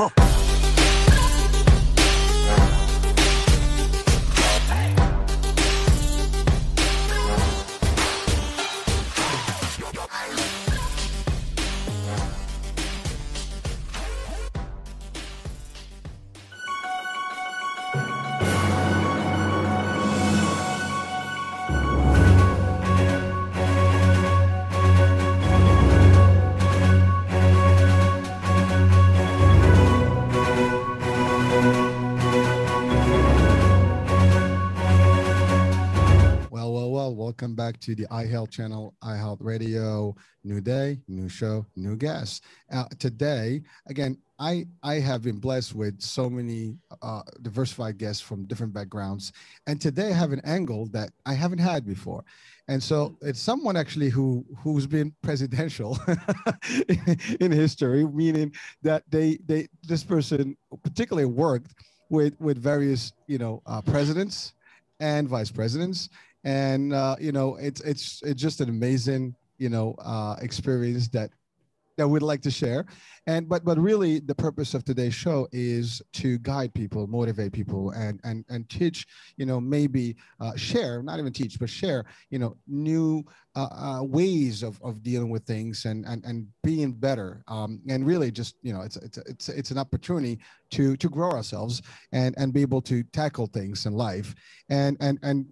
Huh. Back to the iHealth channel, iHealth Radio. New day, new show, new guests. Uh, today, again, I, I have been blessed with so many uh, diversified guests from different backgrounds. And today I have an angle that I haven't had before. And so it's someone actually who, who's been presidential in history, meaning that they, they this person particularly worked with, with various, you know, uh, presidents and vice presidents and uh, you know it's it's it's just an amazing you know uh, experience that that we'd like to share. And but but really the purpose of today's show is to guide people motivate people and and and teach you know maybe uh, share not even teach but share you know new uh, uh, ways of, of dealing with things and and, and being better. Um, and really just you know it's it's it's it's an opportunity to to grow ourselves and and be able to tackle things in life. And and and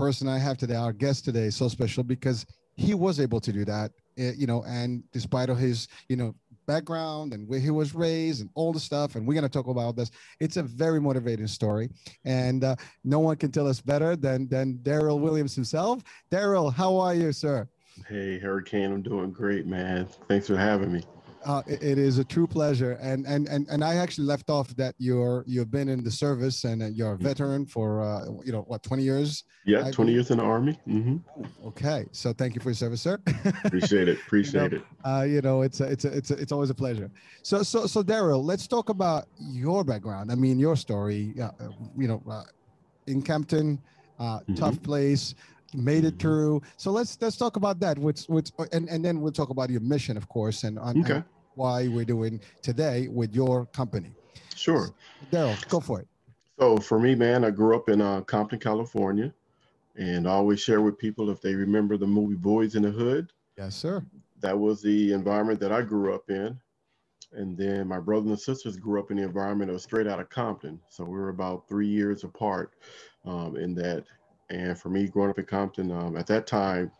person I have today, our guest today, is so special because he was able to do that, eh, you know, and despite of his, you know, background and where he was raised and all the stuff, and we're going to talk about this. It's a very motivating story, and uh, no one can tell us better than than Darrell Williams himself. Darrell, how are you, sir? Hey, Hurricane, I'm doing great, man. Thanks for having me. Uh, it, it is a true pleasure, and and and and I actually left off that you're you've been in the service and uh, you're a veteran for uh, you know what 20 years. Yeah, I 20 years in the Army. hmm Okay, so thank you for your service, sir. Appreciate it. Appreciate it. uh, you know, it's a, it's a, it's a, it's always a pleasure. So so so Darrell, let's talk about your background. I mean, your story. Uh, you know, uh, in Compton, uh, Mhm. tough place, made it Mhm. through. So let's let's talk about that. Which which and and then we'll talk about your mission, of course, and on Okay. and why we're doing today with your company. Sure. Darrell, go for it. So for me, man, I grew up in uh, Compton, California, and I always share with people if they remember the movie Boys in the Hood. Yes, sir. That was the environment that I grew up in. And then my brothers and sisters grew up in the environment was straight out of Compton. So we were about three years apart um, in that. And for me, growing up in Compton, um, at that time,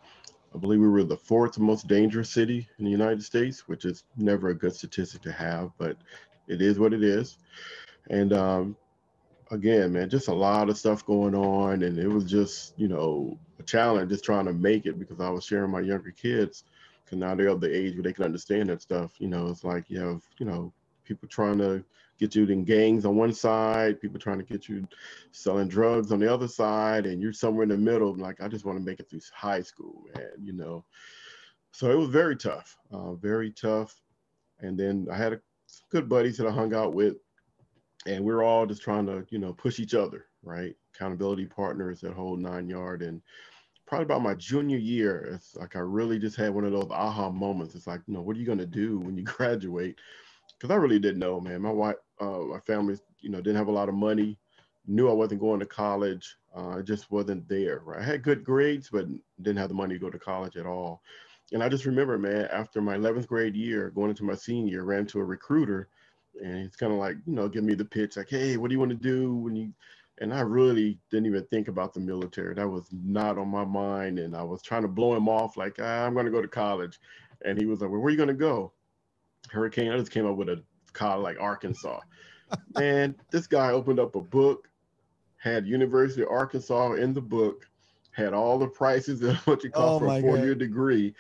I believe we were the fourth most dangerous city in the United States, which is never a good statistic to have, but it is what it is. And um, again, man, just a lot of stuff going on. And it was just, you know, a challenge just trying to make it because I was sharing my younger kids because now they're of the age where they can understand that stuff. You know, it's like you have, you know, people trying to get you in gangs on one side, people trying to get you selling drugs on the other side, and you're somewhere in the middle. Like, I just want to make it through high school, man, you know. So it was very tough, uh, very tough. And then I had a, good buddies that I hung out with, and we are all just trying to, you know, push each other, right? Accountability partners that whole nine yard. And probably about my junior year, it's like I really just had one of those aha moments. It's like, you know, what are you gonna do when you graduate? Because I really didn't know, man. My wife, uh, my family, you know, didn't have a lot of money. Knew I wasn't going to college. Uh, it just wasn't there. Right? I had good grades, but didn't have the money to go to college at all. And I just remember, man, after my 11th grade year, going into my senior year, ran to a recruiter, and he's kind of like, you know, give me the pitch, like, hey, what do you want to do when you? And I really didn't even think about the military. That was not on my mind, and I was trying to blow him off, like, ah, I'm going to go to college. And he was like, well, where are you going to go? Hurricane. I just came up with a college like Arkansas. and this guy opened up a book, had University of Arkansas in the book, had all the prices and what you call Oh for a four-year degree.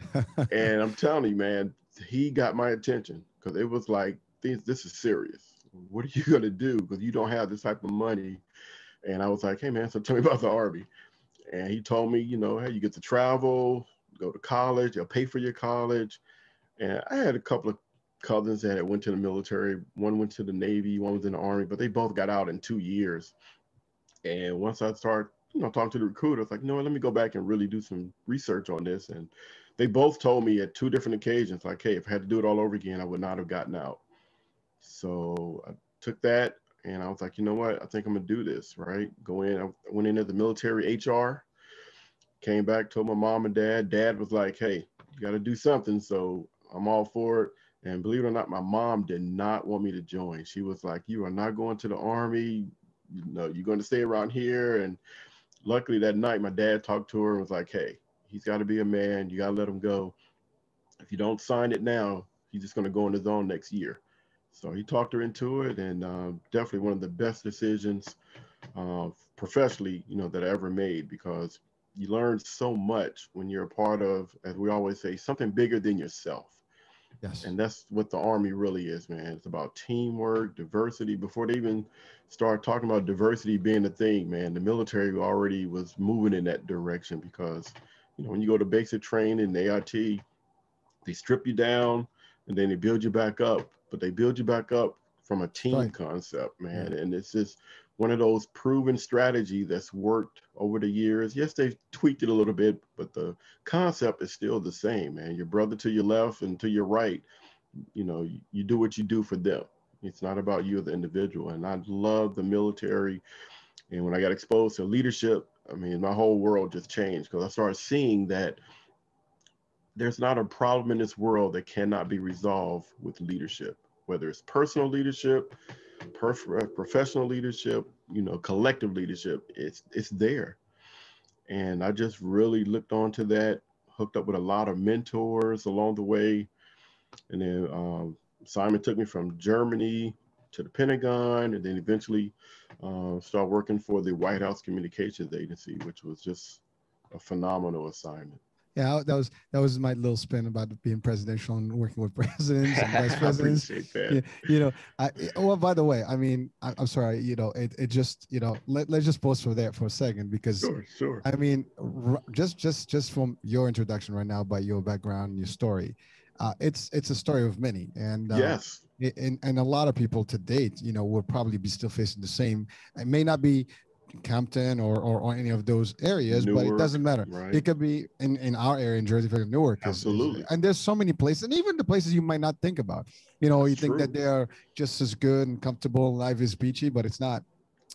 and I'm telling you, man, he got my attention because it was like, this, this is serious. What are you gonna do? Because you don't have this type of money. And I was like, hey man, so tell me about the Army. And he told me, you know, hey, you get to travel, go to college, they'll pay for your college. And I had a couple of cousins that went to the military. One went to the Navy, one was in the Army, but they both got out in two years. And once I started, you know, talking to the recruiter, it's like, no, let me go back and really do some research on this. And they both told me at two different occasions, like, hey, if I had to do it all over again, I would not have gotten out. So I took that and I was like, you know what? I think I'm gonna do this, right? Go in. I went into the military HR, came back, told my mom and dad. Dad was like, hey, you got to do something. So I'm all for it. And believe it or not, my mom did not want me to join. She was like, you are not going to the army. You know, you're going to stay around here. And luckily that night, my dad talked to her and was like, hey, he's got to be a man. You got to let him go. If you don't sign it now, he's just going to go on his own next year. So he talked her into it, and uh, definitely one of the best decisions uh, professionally, you know, that I ever made because you learn so much when you're a part of, as we always say, something bigger than yourself. Yes. And that's what the Army really is, man. It's about teamwork, diversity. Before they even start talking about diversity being a thing, man, the military already was moving in that direction because, you know, when you go to basic training, A.I.T., they strip you down and then they build you back up, but they build you back up from a team right. concept, man. And it's just one of those proven strategy that's worked over the years. Yes, they've tweaked it a little bit, but the concept is still the same, man. Your brother to your left and to your right, you know, you, do what you do for them. It's not about you as an individual. And I love the military. And when I got exposed to leadership, I mean, my whole world just changed because I started seeing that there's not a problem in this world that cannot be resolved with leadership, whether it's personal leadership, perf- professional leadership, you know, collective leadership, it's it's there. And I just really looked onto that, hooked up with a lot of mentors along the way. And then um, Simon took me from Germany to the Pentagon, and then eventually uh, started working for the White House Communications Agency, which was just a phenomenal assignment yeah, that was that was my little spin about being presidential and working with presidents and vice presidents. you, you know, I well, by the way, I mean, I, am sorry, you know, it, it just, you know, let, let's just pause for that for a second because sure, sure. I mean, just just just from your introduction right now, by your background, your story, uh, it's it's a story of many, and uh, yes. And, and a lot of people to date, you know, will probably be still facing the same. It may not be Compton or, or, or any of those areas, Newark, but it doesn't matter. Right. It could be in, in our area in Jersey, for Newark. Absolutely. Is, and there's so many places, and even the places you might not think about. You know, That's you think that they are just as good and comfortable, life is beachy, but it's not.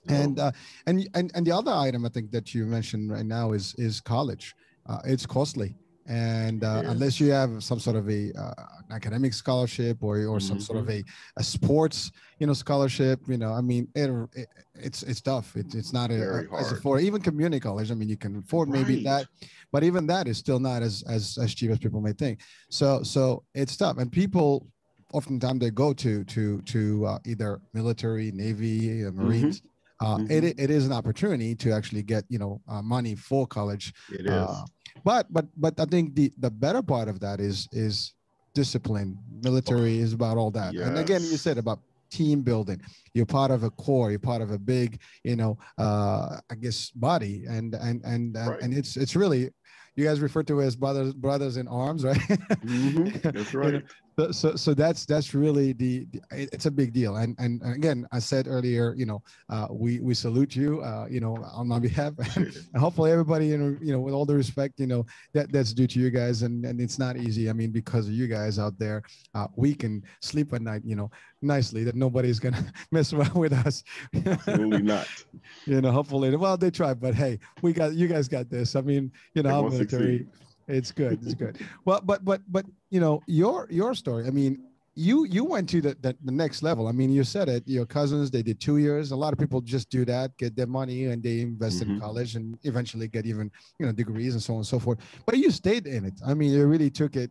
No. And uh, and and and the other item I think that you mentioned right now is is college. Uh, it's costly and uh, unless you have some sort of a uh, academic scholarship or or some mm-hmm. sort of a, a sports you know scholarship you know i mean it, it it's it's tough it, it's not a, as afford even community college i mean you can afford right. maybe that but even that is still not as as as cheap as people may think so so it's tough and people oftentimes they go to to to uh, either military navy uh, mm-hmm. marines mm-hmm. Uh, mm-hmm. it, it is an opportunity to actually get you know uh, money for college. It is. Uh, but but but I think the the better part of that is is discipline. Military is about all that. Yes. And again, you said about team building. You're part of a corps. You're part of a big, you know, uh, I guess body, and and and right. and it's it's really you guys refer to as brothers brothers in arms, right? Mm-hmm. That's right. you know, so, so, so that's that's really the, the, it's a big deal. And and again i said earlier you know uh, we we salute you uh, you know on my behalf. And hopefully everybody you know you know with all the respect you know that that's due to you guys. And and it's not easy. I mean because of you guys out there uh, we can sleep at night you know nicely that nobody's gonna mess around with us. Absolutely not. You know hopefully well they try but hey we got you guys got this. I mean you know i'm military succeed it's good. It's good. well, but but but you know your your story. I mean, you you went to the, the, the next level. I mean, you said it. Your cousins they did two years. A lot of people just do that, get their money, and they invest mm-hmm. in college, and eventually get even you know degrees and so on and so forth. But you stayed in it. I mean, you really took it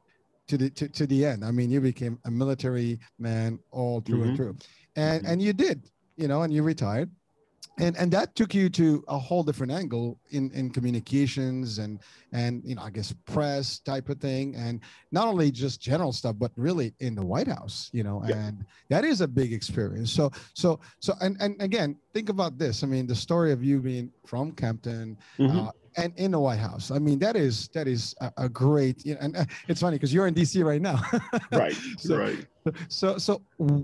to the to, to the end. I mean, you became a military man all through mm-hmm. and through, and mm-hmm. and you did. You know, and you retired and and that took you to a whole different angle in in communications and and you know i guess press type of thing and not only just general stuff but really in the white house you know yeah. and that is a big experience so so so and and again think about this i mean the story of you being from compton mm-hmm. uh, and in the White House. I mean, that is that is a, a great. You know, and uh, it's funny because you're in DC right now. right. so, right. So so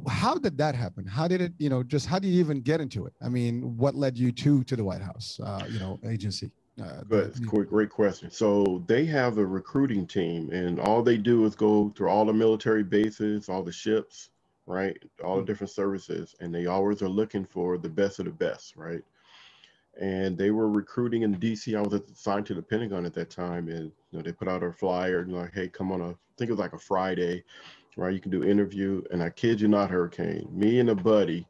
how did that happen? How did it? You know, just how did you even get into it? I mean, what led you to to the White House? Uh, you know, agency. Uh, Good, great, great question. So they have a recruiting team, and all they do is go through all the military bases, all the ships, right? All the different services, and they always are looking for the best of the best, right? And they were recruiting in DC. I was assigned to the Pentagon at that time, and you know they put out a flyer, you know, like, hey, come on a, I think it was like a Friday, right? You can do interview, and I kid you not, Hurricane, me and a buddy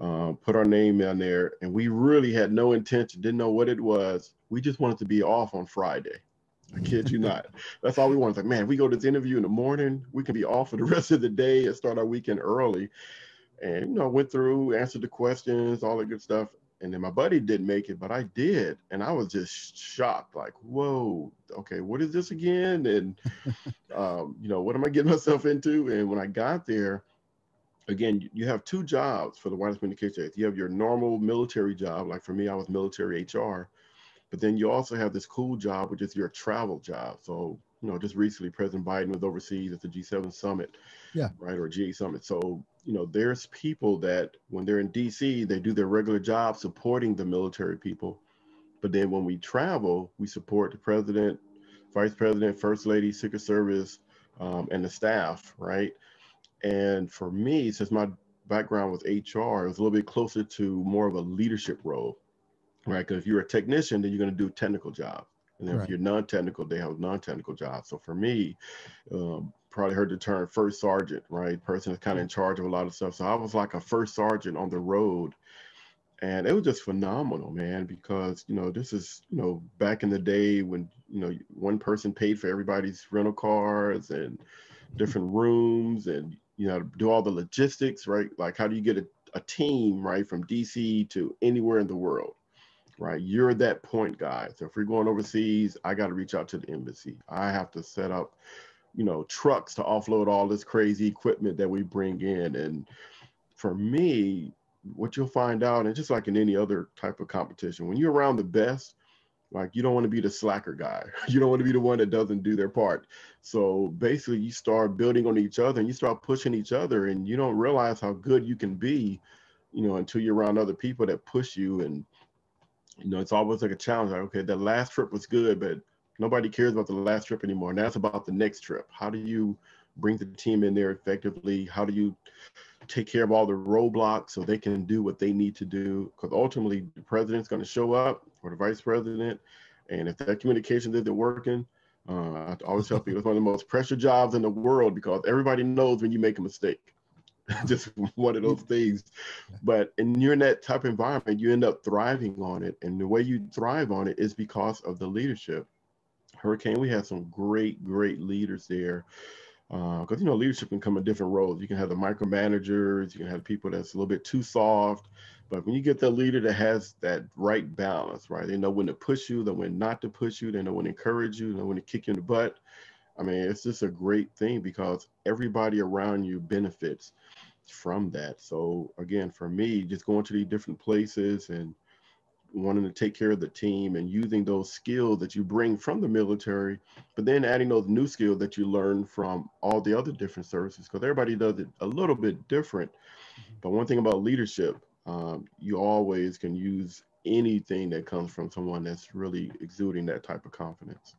uh, put our name in there, and we really had no intention, didn't know what it was. We just wanted to be off on Friday. I kid you not. That's all we wanted. Like, man, we go to this interview in the morning, we can be off for the rest of the day and start our weekend early. And you know, went through, answered the questions, all the good stuff. And then my buddy didn't make it, but I did, and I was just shocked. Like, whoa, okay, what is this again? And um, you know, what am I getting myself into? And when I got there, again, you have two jobs for the White House Communication. You have your normal military job, like for me, I was military HR, but then you also have this cool job, which is your travel job. So, you know, just recently, President Biden was overseas at the G7 summit, yeah, right, or G8 summit. So, you know, there's people that when they're in DC, they do their regular job supporting the military people, but then when we travel, we support the president, vice president, first lady, Secret Service, um, and the staff, right? And for me, since my background was HR, it was a little bit closer to more of a leadership role, right? Because if you're a technician, then you're going to do technical jobs. And then right. if you're non-technical, they have non-technical jobs. So for me, um, probably heard the term first sergeant, right? Person is kind of in mm. charge of a lot of stuff. So I was like a first sergeant on the road. And it was just phenomenal, man, because, you know, this is, you know, back in the day when, you know, one person paid for everybody's rental cars and different rooms and you know, do all the logistics, right? Like how do you get a, a team, right, from DC to anywhere in the world, right? You're that point guy. So if we're going overseas, I got to reach out to the embassy. I have to set up, you know, trucks to offload all this crazy equipment that we bring in. And for me, what you'll find out, and just like in any other type of competition, when you're around the best, like you don't want to be the slacker guy. You don't want to be the one that doesn't do their part. So basically you start building on each other and you start pushing each other and you don't realize how good you can be, you know, until you're around other people that push you. And, you know, it's always like a challenge. Like, okay, the last trip was good, but nobody cares about the last trip anymore. Now it's about the next trip. How do you bring the team in there effectively? How do you take care of all the roadblocks so they can do what they need to do? Because ultimately, the president's going to show up or the vice president, and if that communication isn't working, uh, I always tell people it's one of the most pressure jobs in the world because everybody knows when you make a mistake. Just one of those things. But and you're in that type of environment, you end up thriving on it. And the way you thrive on it is because of the leadership. Hurricane, we had some great, great leaders there because uh, you know leadership can come in different roles. You can have the micromanagers, you can have people that's a little bit too soft, but when you get the leader that has that right balance, right, they know when to push you, they know when not to push you, they know when to encourage you, they know when to kick you in the butt. I mean, it's just a great thing because everybody around you benefits from that. So again, for me, just going to these different places and wanting to take care of the team and using those skills that you bring from the military, but then adding those new skills that you learn from all the other different services, because everybody does it a little bit different. Mm-hmm. But one thing about leadership, um, you always can use anything that comes from someone that's really exuding that type of confidence.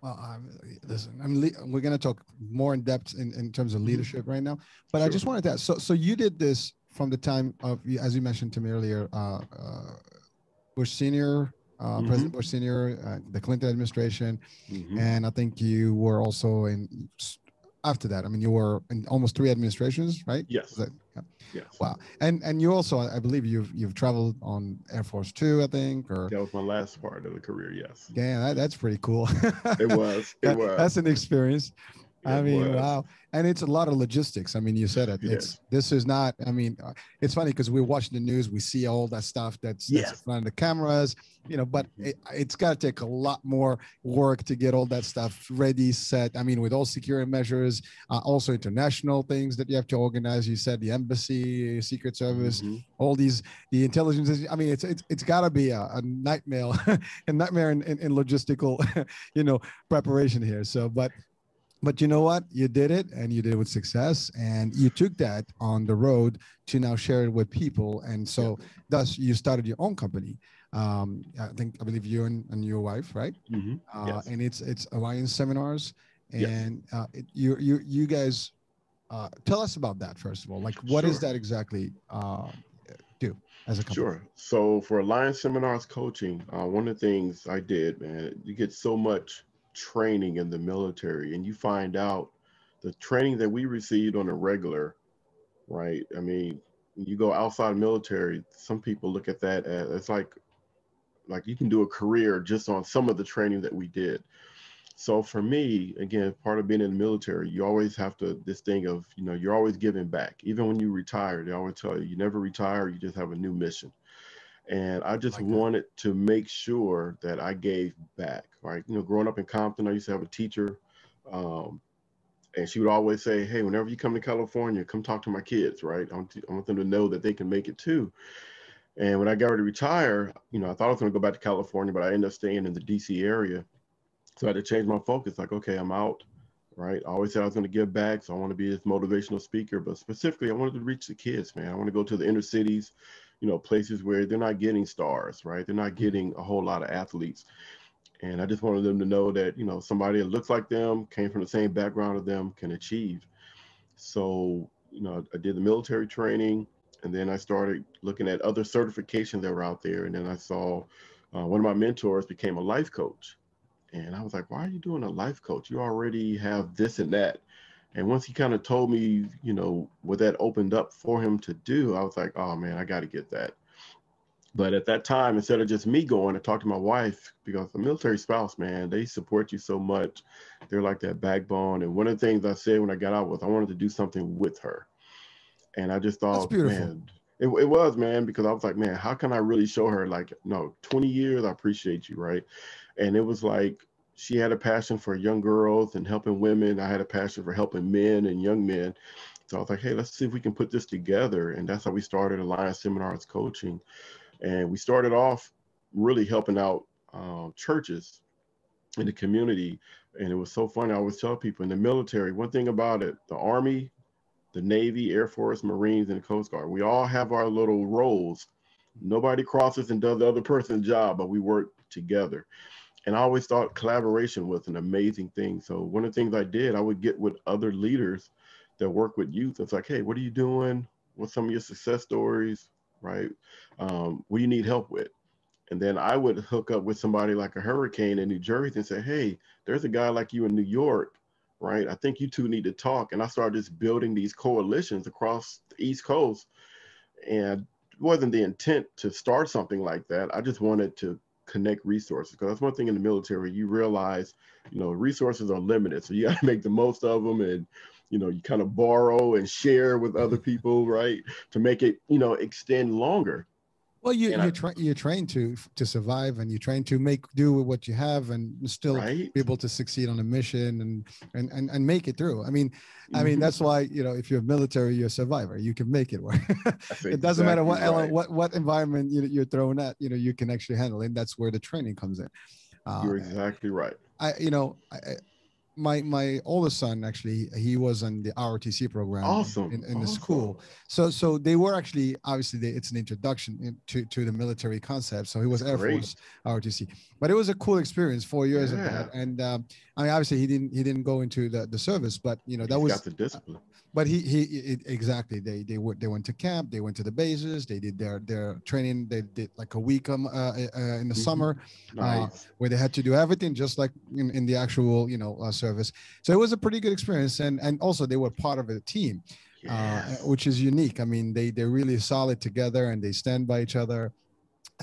Well, I'm, listen, I'm we're going to talk more in depth in, in terms of mm-hmm. leadership right now, but sure. I just wanted to ask, so, so you did this from the time of, as you mentioned to me earlier, uh, uh, Bush Senior, uh, mm-hmm. President Bush Senior, uh, the Clinton administration, mm-hmm. and I think you were also in after that. I mean, you were in almost three administrations, right? Yes. That, yeah. Yes. Wow. And and you also, I believe, you've you've traveled on Air Force Two, I think, or that was my last part of the career. Yes. Yeah, that, that's pretty cool. it was. It that, was. That's an experience. I mean, wow. And it's a lot of logistics. I mean, you said it. It's this is not. I mean, uh, it's funny because we're watching the news, we see all that stuff that's, yes. that's in front of the cameras, you know. But mm-hmm. it, has got to take a lot more work to get all that stuff ready, set. I mean, with all security measures, uh, also international things that you have to organize. You said the embassy, Secret Service, mm-hmm. all these, the intelligence. I mean, it's it's, it's got to be a, a, nightmare, a nightmare in, in, in logistical, you know, preparation here. So, but but you know what you did it and you did it with success and you took that on the road to now share it with people and so yeah. thus you started your own company um, i think i believe you and, and your wife right mm-hmm. uh, yes. and it's it's alliance seminars and yes. uh, it, you you you guys uh, tell us about that first of all. Like, what Sure. is that exactly? Uh, do as a company? Sure. So for Alliance Seminars coaching, uh, one of the things I did, man, you get so much training in the military, and you find out the training that we received on a regular, right? I mean, you go outside military, some people look at that as it's like, like you can do a career just on some of the training that we did. So for me, again, part of being in the military, you always have to this thing of, you know, you're always giving back. Even when you retire, they always tell you, you never retire, you just have a new mission. And I just Like that. wanted to make sure that I gave back, right? You know, growing up in Compton, I used to have a teacher, um, and she would always say, "Hey, whenever you come to California, come talk to my kids, right? I want, to, I want them to know that they can make it too." And when I got ready to retire, you know, I thought I was going to go back to California, but I ended up staying in the DC area. So I had to change my focus. Like, okay, I'm out, right? I always said I was going to give back, so I want to be this motivational speaker. But specifically, I wanted to reach the kids, man. I want to go to the inner cities, you know, places where they're not getting stars, right? They're not getting a whole lot of athletes. And I just wanted them to know that, you know, somebody that looks like them, came from the same background of them, can achieve. So, you know, I did the military training, and then I started looking at other certifications that were out there. And then I saw uh, one of my mentors became a life coach. And I was like, why are you doing a life coach? You already have this and that. And once he kind of told me, you know, what that opened up for him to do, I was like, oh man, I got to get that. But at that time, instead of just me going to talk to my wife, because the military spouse, man, they support you so much. They're like that backbone. And one of the things I said when I got out was I wanted to do something with her. And I just thought, man, it, it was, man, because I was like, man, how can I really show her, like, no, 20 years, I appreciate you, right? And it was like, she had a passion for young girls and helping women. I had a passion for helping men and young men. So I was like, hey, let's see if we can put this together. And that's how we started Alliance Seminars Coaching. And we started off really helping out um, churches in the community. And it was so funny. I always tell people in the military, one thing about it, the Army, the Navy, Air Force, Marines, and the Coast Guard, we all have our little roles. Nobody crosses and does the other person's job, but we work together. And I always thought collaboration was an amazing thing. So one of the things I did, I would get with other leaders that work with youth. It's like, hey, what are you doing? What's some of your success stories? Right? Um, what do you need help with? And then I would hook up with somebody like a hurricane in New Jersey and say, hey, there's a guy like you in New York, right? I think you two need to talk. And I started just building these coalitions across the East Coast. And it wasn't the intent to start something like that. I just wanted to connect resources because that's one thing in the military you realize you know resources are limited so you got to make the most of them and you know you kind of borrow and share with other people right to make it you know extend longer Well, you you I- tra- you're trained to to survive, and you're trained to make do with what you have, and still right be able to succeed on a mission and and and, and make it through. I mean, I mean Mhm. that's why you know if you're a military, you're a survivor. You can make it work. It doesn't matter what right. what what environment you, you're thrown at. You know, you can actually handle it. And that's where the training comes in. Uh, you're exactly right I you know I- my my oldest son actually he was in the ROTC program in- Awesome, in, in the school. So so they were actually obviously they, it's an introduction in- to to the military concept. So he was Air Great. Force ROTC, but it was a cool experience. Four years of that, and um, I mean obviously he didn't he didn't go into the the service, but you know that He's was got the discipline but he he it, exactly they they went they went to camp they went to the bases they did their their training they did like a week um, uh, uh, in the Mhm. summer nice where they had to do everything just like in, in the actual you know uh, service so it was a pretty good experience and and also they were part of a team uh, yes. which is unique i mean they they're really solid together and they stand by each other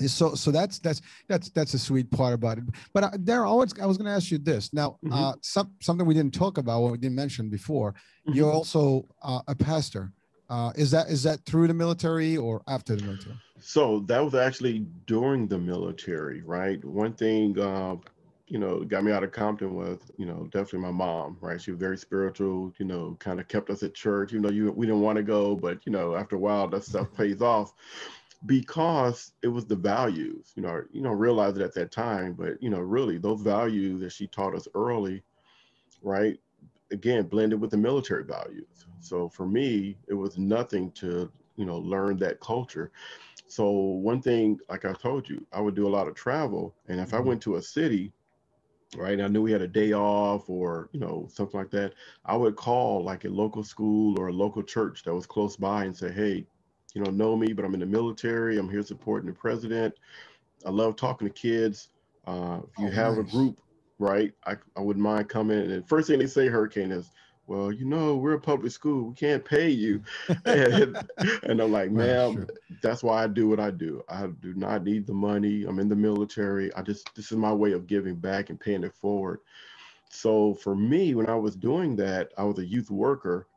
so so that's that's that's that's a sweet part about it but uh, there always i was going to ask you this now Mhm. uh some, something we didn't talk about what we didn't mention before you're Mhm. also uh, a pastor uh, is that is that through the military or after the military So that was actually during the military, right? One thing, uh, you know, got me out of Compton was, you know, definitely my mom, right? She was very spiritual, you know, kind of kept us at church. You know, you we didn't want to go, but you know, after a while, that stuff pays off because it was the values. You know, you know, realize it at that time, but you know, really those values that she taught us early, right? Again, blended with the military values. So for me, it was nothing to, you know, learn that culture. So one thing, like I told you, I would do a lot of travel, and if I Mhm. went to a city, right? I knew we had a day off or, you know, something like that. I would call like a local school or a local church that was close by and say, hey, you know, know me, but I'm in the military. I'm here supporting the president. I love talking to kids. Uh, if you oh, have nice. a group, right, I, I wouldn't mind coming. And first thing they say, Hurricane, is, well, you know, we're a public school. We can't pay you. and, and I'm like, ma'am, that's why I do what I do. I do not need the money. I'm in the military. I just, this is my way of giving back and paying it forward. So for me, when I was doing that, I was a youth worker.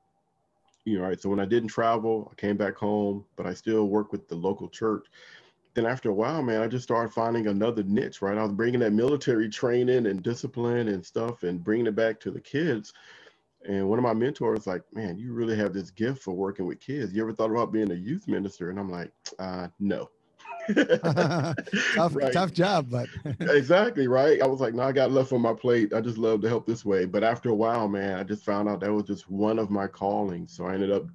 You know, right. So when I didn't travel, I came back home, but I still work with the local church. Then after a while, man, I just started finding another niche, right? I was bringing that military training and discipline and stuff and bringing it back to the kids and one of my mentors like, man, you really have this gift for working with kids. You ever thought about being a youth minister? And I'm like, uh, no. tough, right. tough job, but exactly right. I was like, no, I got left on my plate. I just love to help this way. But after a while, man, I just found out that was just one of my callings. So I ended up,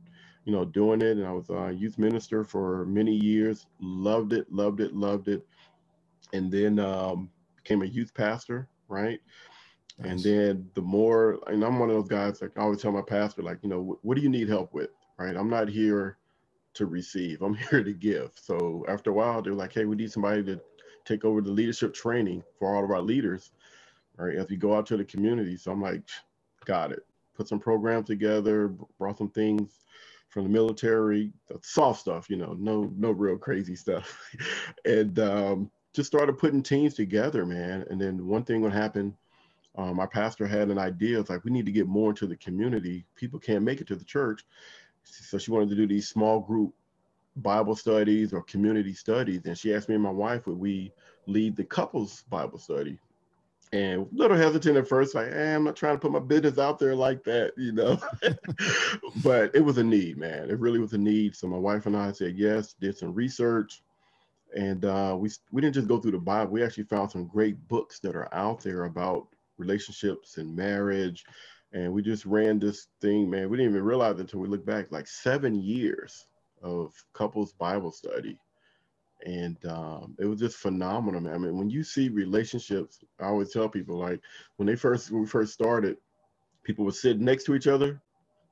you know, doing it. And I was a youth minister for many years. Loved it, loved it, loved it. And then um, became a youth pastor, right? Nice. And then the more, and I'm one of those guys like I always tell my pastor, like, you know, what do you need help with? Right. I'm not here to receive. I'm here to give. So after a while, they're like, hey, we need somebody to take over the leadership training for all of our leaders, right? As we go out to the community. So I'm like, got it. Put some programs together, brought some things from the military, the soft stuff, you know, no, no real crazy stuff. and um, just started putting teams together, man. And then one thing would happen um, our pastor had an idea. It's like we need to get more into the community. People can't make it to the church, so she wanted to do these small group Bible studies or community studies. And she asked me and my wife, would we lead the couples Bible study? And a little hesitant at first, like, eh, I'm not trying to put my business out there like that, you know. but it was a need, man. It really was a need. So my wife and I said yes, did some research, and uh, we we didn't just go through the Bible. We actually found some great books that are out there about relationships and marriage. And we just ran this thing, man. We didn't even realize until we look back, like seven years of couples Bible study. And um, it was just phenomenal, man. I mean, when you see relationships, I always tell people like when they first when we first started, people would sit next to each other,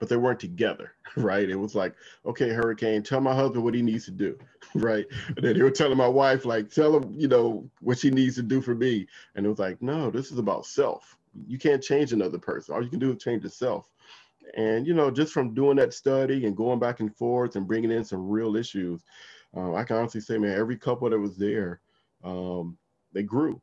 but they weren't together, right? It was like, okay, Hurricane, tell my husband what he needs to do, right? And then they were telling my wife, like, tell him, you know, what she needs to do for me. And it was like, no, this is about self. You can't change another person. All you can do is change yourself. And, you know, just from doing that study and going back and forth and bringing in some real issues, uh, I can honestly say, man, every couple that was there, um, they grew,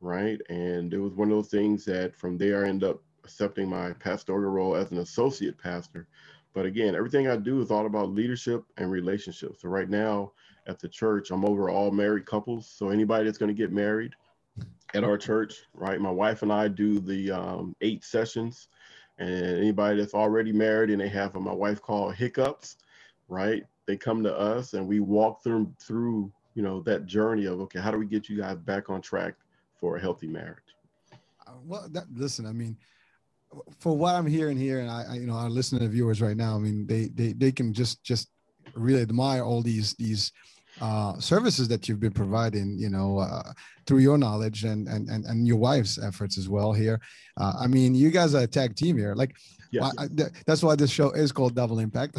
right? And it was one of those things that from there I end up accepting my pastoral role as an associate pastor. But again, everything I do is all about leadership and relationships. So right now at the church, I'm over all married couples. So anybody that's going to get married at our church, right? My wife and I do the um, eight sessions. And anybody that's already married and they have what my wife called hiccups, right? They come to us and we walk them through, you know, that journey of okay, how do we get you guys back on track for a healthy marriage? Uh, well, that, listen, I mean, for what I'm hearing here, and I, I, you know, our listening viewers right now, I mean, they they they can just just really admire all these these uh, services that you've been providing, you know, uh, through your knowledge and, and and and your wife's efforts as well here. Uh, I mean, you guys are a tag team here. Like. I, I, that's why this show is called Double Impact.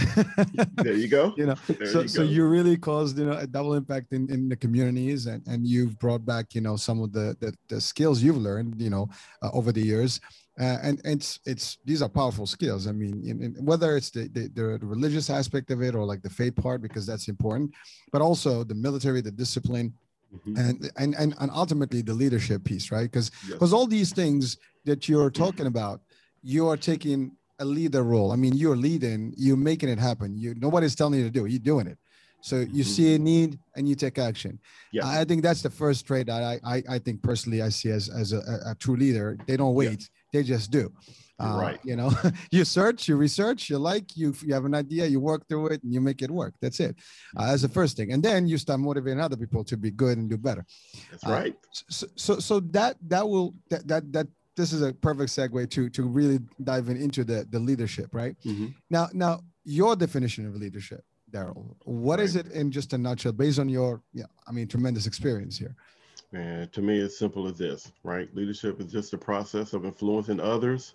there you go. You know, there so you so you really caused you know a double impact in, in the communities, and and you've brought back you know some of the the, the skills you've learned you know uh, over the years uh, and, and it's it's these are powerful skills. I mean, in, in, whether it's the, the, the religious aspect of it or like the faith part, because that's important, but also the military, the discipline, mm-hmm. and, and and and ultimately the leadership piece, right? Because because yes. all these things that you're talking about, you are taking a leader role. I mean, you're leading, you're making it happen. You nobody's telling you to do it, you're doing it. So you mm-hmm. see a need and you take action. Yeah. I think that's the first trait that I, I, I think personally I see as, as a, a, true leader. They don't wait, yeah. they just do. Uh, right. You know, you search, you research, you like, you, you have an idea, you work through it and you make it work. That's it. Uh, that's the first thing. And then you start motivating other people to be good and do better. That's uh, right. So, so, so that, that will, that, that, that, this is a perfect segue to, to really dive in, into the, the leadership, right? Mm-hmm. Now, now your definition of leadership Darrell. What right. is it in just a nutshell, based on your, yeah, I mean, tremendous experience here? Man, to me, it's simple as this, right? Leadership is just a process of influencing others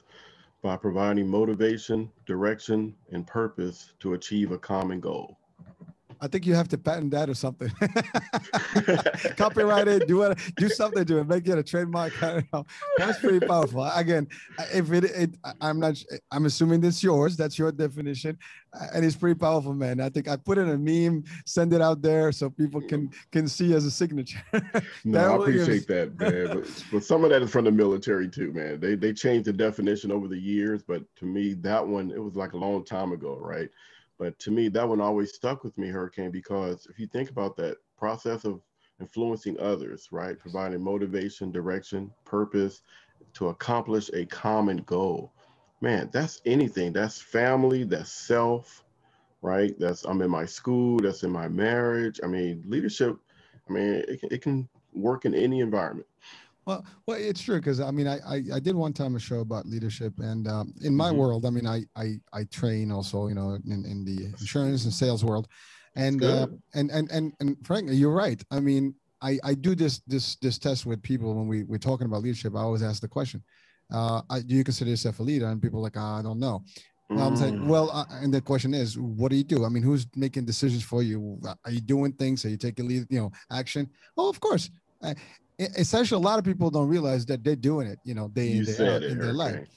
by providing motivation, direction, and purpose to achieve a common goal. I think you have to patent that or something. Copyright it, do it, do something to it, make it a trademark. I don't know. That's pretty powerful. Again, if it, it, I'm not, I'm assuming this yours. That's your definition, and it's pretty powerful, man. I think I put in a meme, send it out there so people can can see as a signature. no, I appreciate that, man. But, but some of that is from the military too, man. They they changed the definition over the years, but to me, that one it was like a long time ago, right? But to me, that one always stuck with me, Hurricane, because if you think about that process of influencing others, right, providing motivation, direction, purpose to accomplish a common goal, man, that's anything. That's family, that's self, right? That's I'm in my school, that's in my marriage. I mean, leadership, I mean, it, it can work in any environment. Well, well, it's true because I mean, I, I, I did one time a show about leadership, and um, in my mm-hmm. world, I mean, I I I train also, you know, in, in the insurance and sales world, and uh, and and and and frankly, you're right. I mean, I I do this this this test with people when we we're talking about leadership. I always ask the question, uh, do you consider yourself a leader? And people are like, oh, I don't know. Mm. I'm saying, well, uh, and the question is, what do you do? I mean, who's making decisions for you? Are you doing things? Are you taking lead, you know, action? Oh, of course essentially a lot of people don't realize that they're doing it you know day in day out in their life.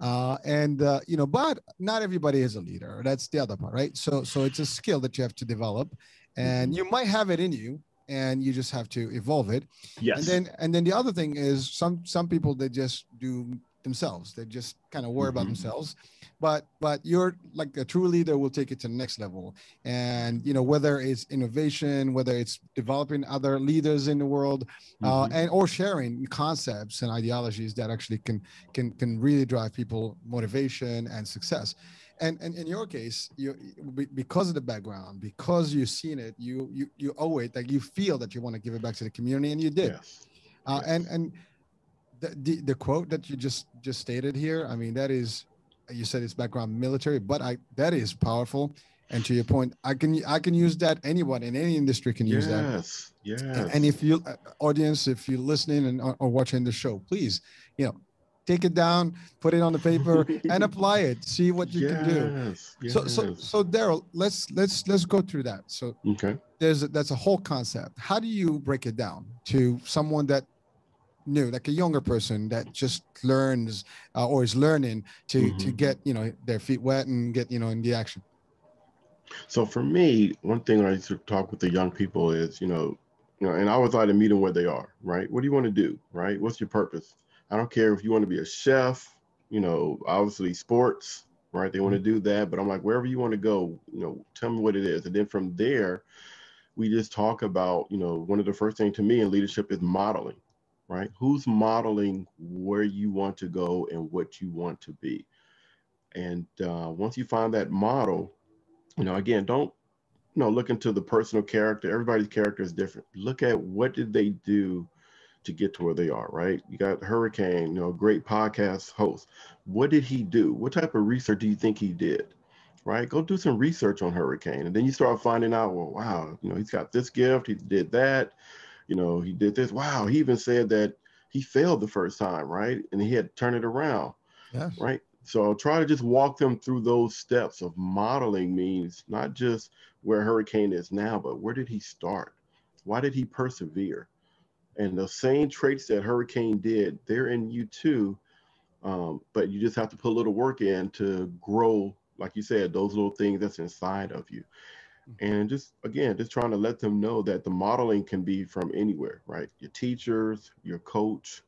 Uh, and uh, you know but not everybody is a leader. That's the other part right? So so it's a skill that you have to develop and mm-hmm. you might have it in you and you just have to evolve it. Yes. and then and then the other thing is some some people they just do themselves they just kind of worry mm-hmm. about themselves but but you're like a true leader will take it to the next level and you know whether it's innovation whether it's developing other leaders in the world uh, mm-hmm. uh, and or sharing concepts and ideologies that actually can can can really drive people motivation and success and, and in your case you because of the background because you've seen it you you you owe it like you feel that you want to give it back to the community and you did yes. Uh, yes. and and the, the, the quote that you just just stated here i mean that is you said it's background military, but I that is powerful. And to your point, I can I can use that. Anyone in any industry can use yes, that. Yes, yes. And, if you uh, audience, if you're listening and or, or watching the show, please, you know, take it down, put it on the paper, and apply it. See what you yes, can do. Yes. So so so Darrell, let's let's let's go through that. So okay, there's a, that's a whole concept. How do you break it down to someone that new, like a younger person that just learns uh, or is learning to mm-hmm. to get you know their feet wet and get you know in the action? So for me, one thing I used to talk with the young people is, you know, you know, and I always like to meet them where they are, right? What do you want to do, right? What's your purpose? I don't care if you want to be a chef, you know, obviously sports, right? They want to mm-hmm. do that, but I'm like, wherever you want to go, you know, tell me what it is. And then from there, we just talk about, you know, one of the first things to me in leadership is modeling, right? Who's modeling where you want to go and what you want to be? And uh, once you find that model, you know, again, don't you know look into the personal character. Everybody's character is different. Look at what did they do to get to where they are, right? You got Hurricane, you know, great podcast host. What did he do? What type of research do you think he did? Right? Go do some research on Hurricane. And then you start finding out, well, wow, you know, he's got this gift, he did that you know, he did this. Wow. He even said that he failed the first time, right? And he had to turn it around. Yes. Right. So I'll try to just walk them through those steps of modeling means not just where Hurricane is now, but where did he start? Why did he persevere? And the same traits that Hurricane did, they're in you too. Um, but you just have to put a little work in to grow, like you said, those little things that's inside of you and just again just trying to let them know that the modeling can be from anywhere right? Your teachers your coach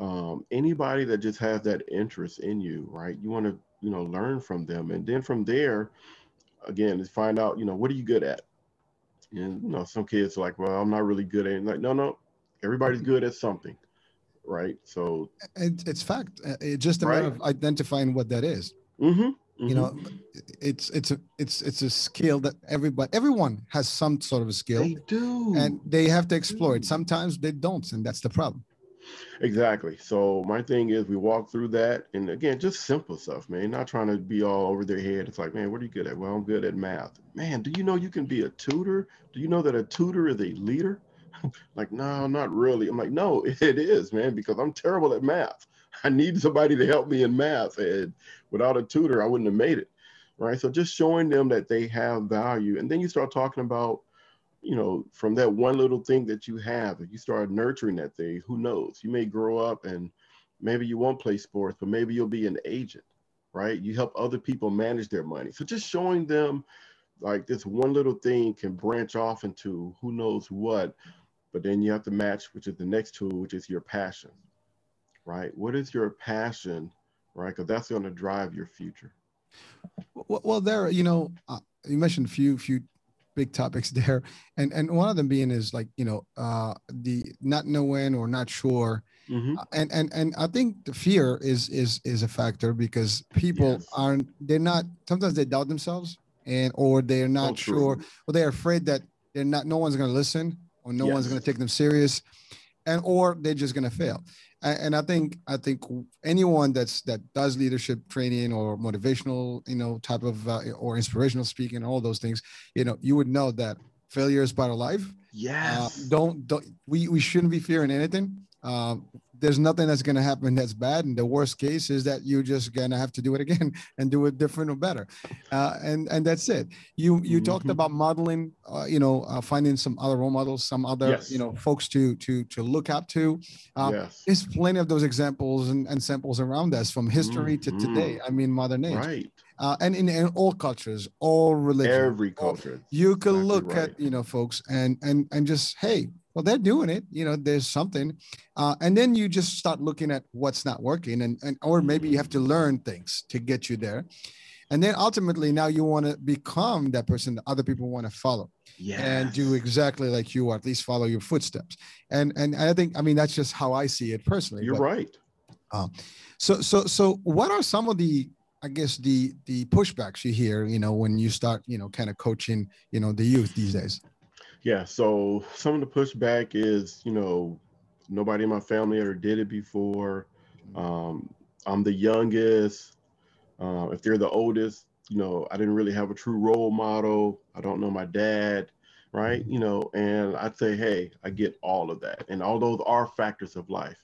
um, anybody that just has that interest in you right? You want to you know learn from them. And then from there again is find out you know what are you good at? And you know some kids are like well i'm not really good at it like no no everybody's good at something right? So it's fact. It's just a matter of identifying what that is. mm-hmm. Mm-hmm. You know, it's it's a it's it's a skill that everybody everyone has some sort of a skill. They do, and they have to explore it. Sometimes they don't, and that's the problem. Exactly. So my thing is, we walk through that, and again, just simple stuff, man. Not trying to be all over their head. It's like, man, what are you good at? Well, I'm good at math. Man, do you know you can be a tutor? Do you know that a tutor is a leader? like, no, not really. I'm like, no, it is, man, because I'm terrible at math. I need somebody to help me in math. And without a tutor, I wouldn't have made it. Right. So just showing them that they have value. And then you start talking about, you know, from that one little thing that you have, if you start nurturing that thing, who knows? You may grow up and maybe you won't play sports, but maybe you'll be an agent, right? You help other people manage their money. So just showing them like this one little thing can branch off into who knows what, but then you have to match, which is the next tool, which is your passion, right? What is your passion, right? Because that's going to drive your future. Well, well there, you know, uh, you mentioned a few, few big topics there, and and one of them being is like you know uh, the not knowing or not sure, mm-hmm. Uh, and and and I think the fear is is is a factor because people yes. aren't they're not sometimes they doubt themselves and or they're not so sure or they're afraid that they're not no one's going to listen or no yes. one's going to take them serious and or they're just going to fail and i think i think anyone that's that does leadership training or motivational you know type of uh, or inspirational speaking all those things you know you would know that failure is part of life. Yes. uh, don't don't we we shouldn't be fearing anything um, there's nothing that's going to happen that's bad and the worst case is that you're just going to have to do it again and do it different or better uh, and and that's it you you mm-hmm. talked about modeling uh, you know uh, finding some other role models some other yes. you know folks to to to look up to uh, yes. there's plenty of those examples and, and samples around us from history mm-hmm. to today i mean modern age right uh, and in, in, all cultures, all religions, every culture. You can exactly look right. at you know folks and and and just hey, well they're doing it you know there's something uh, and then you just start looking at what's not working and, and or maybe you have to learn things to get you there and then ultimately now you want to become that person that other people want to follow yes. and do exactly like you or at least follow your footsteps and and i think i mean that's just how i see it personally you're but, right um, so so so what are some of the I guess the the pushbacks you hear, you know, when you start, you know, kind of coaching, you know, the youth these days. Yeah, so some of the pushback is, you know, nobody in my family ever did it before. Um, I'm the youngest. Uh, if they're the oldest, you know, I didn't really have a true role model. I don't know my dad, right? You know, and I'd say, hey, I get all of that. And all those are factors of life.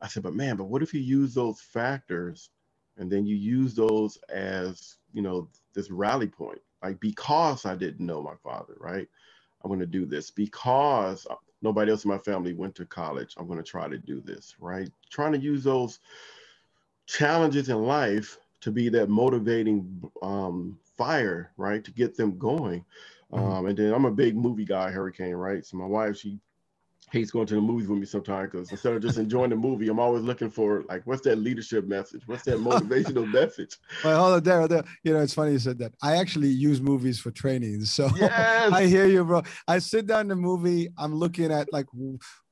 I said, but man, but what if you use those factors and then you use those as, you know, this rally point? Like, because I didn't know my father, right? I'm going to do this because nobody else in my family went to college. I'm going to try to do this, right? Trying to use those challenges in life to be that motivating um, fire, right? To get them going. Mm-hmm. Um, and then I'm a big movie guy, Hurricane, right? So my wife, she hates going to the movies with me sometimes because instead of just enjoying the movie, I'm always looking for like, what's that leadership message? What's that motivational message? Well, hold on there, there. You know, it's funny you said that. I actually use movies for training, so yes. I hear you, bro. I sit down in the movie. I'm looking at like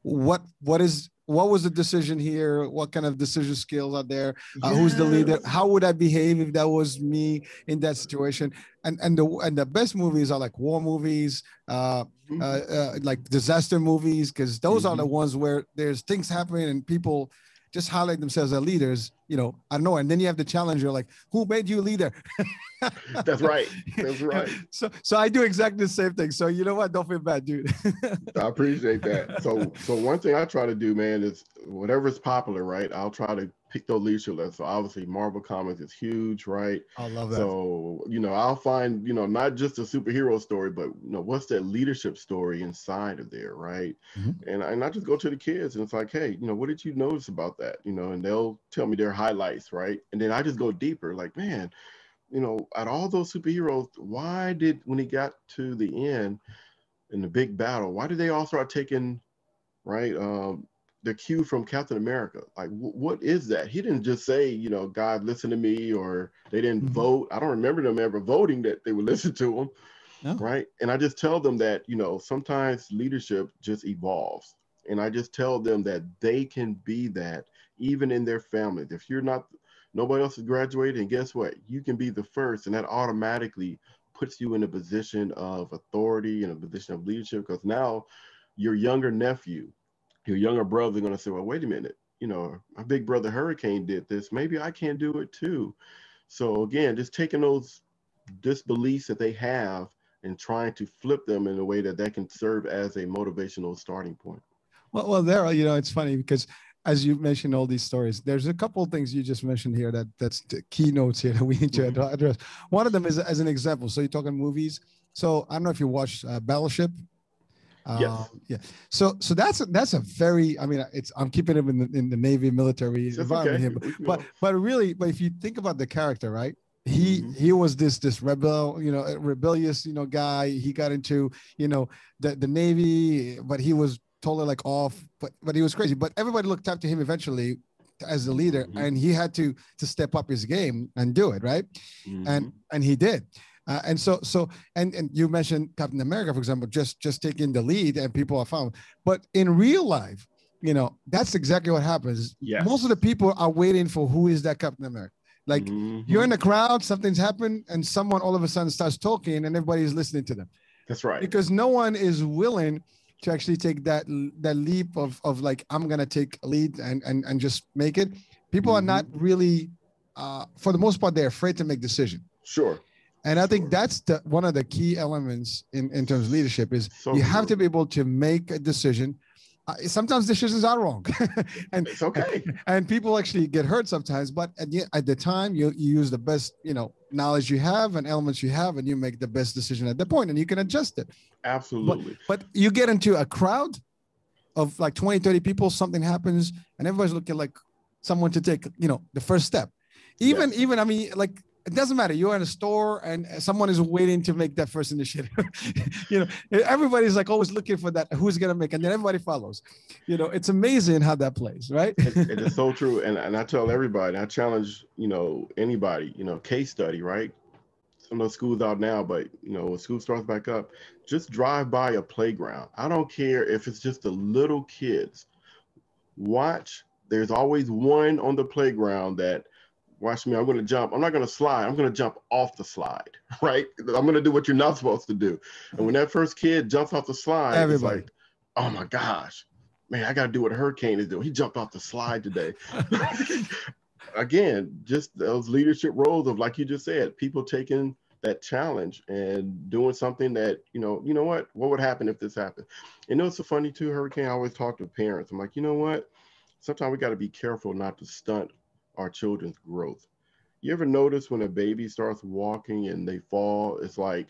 what what is what was the decision here? What kind of decision skills are there? Uh, Who's the leader? How would I behave if that was me in that situation? And and the and the best movies are like war movies, uh, mm-hmm. uh, uh like disaster movies, because those mm-hmm. are the mm-hmm. ones where there's things happening and people just highlight themselves as leaders, you know, I don't know. And then you have the challenger, like, who made you leader? That's right. That's right. So so I do exactly the same thing. So you know what? Don't feel bad, dude. I appreciate that. So so one thing I try to do, man, is whatever's popular, right? I'll try to pick those leadership lessons. So obviously Marvel Comics is huge, right? I love that. So, you know, I'll find, you know, not just a superhero story, but you know, what's that leadership story inside of there, right? Mm-hmm. And, and I just go to the kids and it's like, hey, you know, what did you notice about that? You know, and they'll tell me their highlights, right? And then I just go deeper, like, man, you know, at all those superheroes, why did when he got to the end in the big battle, why did they all start taking right um the cue from Captain America. Like, w- what is that? He didn't just say, you know, God, listen to me, or they didn't mm-hmm. vote. I don't remember them ever voting that they would listen to him. No. Right. And I just tell them that, you know, sometimes leadership just evolves. And I just tell them that they can be that even in their families. If you're not, nobody else has graduated, and guess what? You can be the first, and that automatically puts you in a position of authority and a position of leadership because now your younger nephew your younger brother going to say, well, wait a minute, you know, my big brother Hurricane did this. Maybe I can do it too. So again, just taking those disbeliefs that they have and trying to flip them in a way that that can serve as a motivational starting point. Well, well, there, you know, it's funny because as you mentioned all these stories, there's a couple of things you just mentioned here that that's the keynotes here that we need to mm-hmm. address. One of them is as an example. So you're talking movies. So I don't know if you watched uh, Battleship. Yes. Um, yeah. So so that's a, that's a very I mean it's I'm keeping him in the in the Navy military that's environment okay. here, but, but but really but if you think about the character, right? He mm-hmm. he was this this rebel you know rebellious you know guy. He got into you know the the Navy, but he was totally like off. But but he was crazy. But everybody looked up to him eventually as the leader, mm-hmm. and he had to to step up his game and do it right, mm-hmm. and and he did. Uh, and so, so, and and you mentioned Captain America, for example, just just taking the lead, and people are found. But in real life, you know, that's exactly what happens. Yes. Most of the people are waiting for who is that Captain America. Like mm-hmm. you're in the crowd, something's happened, and someone all of a sudden starts talking, and everybody's listening to them. That's right. Because no one is willing to actually take that that leap of of like I'm gonna take lead and and and just make it. People mm-hmm. are not really, uh, for the most part, they're afraid to make decision. Sure. And I think that's the one of the key elements in, in terms of leadership is so you have to be able to make a decision. Uh, sometimes decisions are wrong, and it's okay. And, and, people actually get hurt sometimes. But at the, at the time, you, you use the best you know knowledge you have and elements you have, and you make the best decision at the point, and you can adjust it. Absolutely. But, but you get into a crowd of like 20, 30 people, something happens, and everybody's looking like someone to take you know the first step. Even yes. even I mean like it doesn't matter. You're in a store and someone is waiting to make that first initiative. you know, everybody's like always looking for that. Who's gonna make, and then everybody follows. You know, it's amazing how that plays, right? it, it is so true, and and I tell everybody, I challenge you know anybody, you know, case study, right? Some of the schools out now, but you know, when school starts back up, just drive by a playground. I don't care if it's just the little kids. Watch. There's always one on the playground that watch me, I'm going to jump. I'm not going to slide. I'm going to jump off the slide, right? I'm going to do what you're not supposed to do. And when that first kid jumps off the slide, Everybody. it's like, oh my gosh, man, I got to do what hurricane is doing. He jumped off the slide today. Again, just those leadership roles of, like you just said, people taking that challenge and doing something that, you know, you know what, what would happen if this happened? You know, it's so funny too, Hurricane. I always talk to parents. I'm like, you know what? Sometimes we got to be careful not to stunt our children's growth. You ever notice when a baby starts walking and they fall, it's like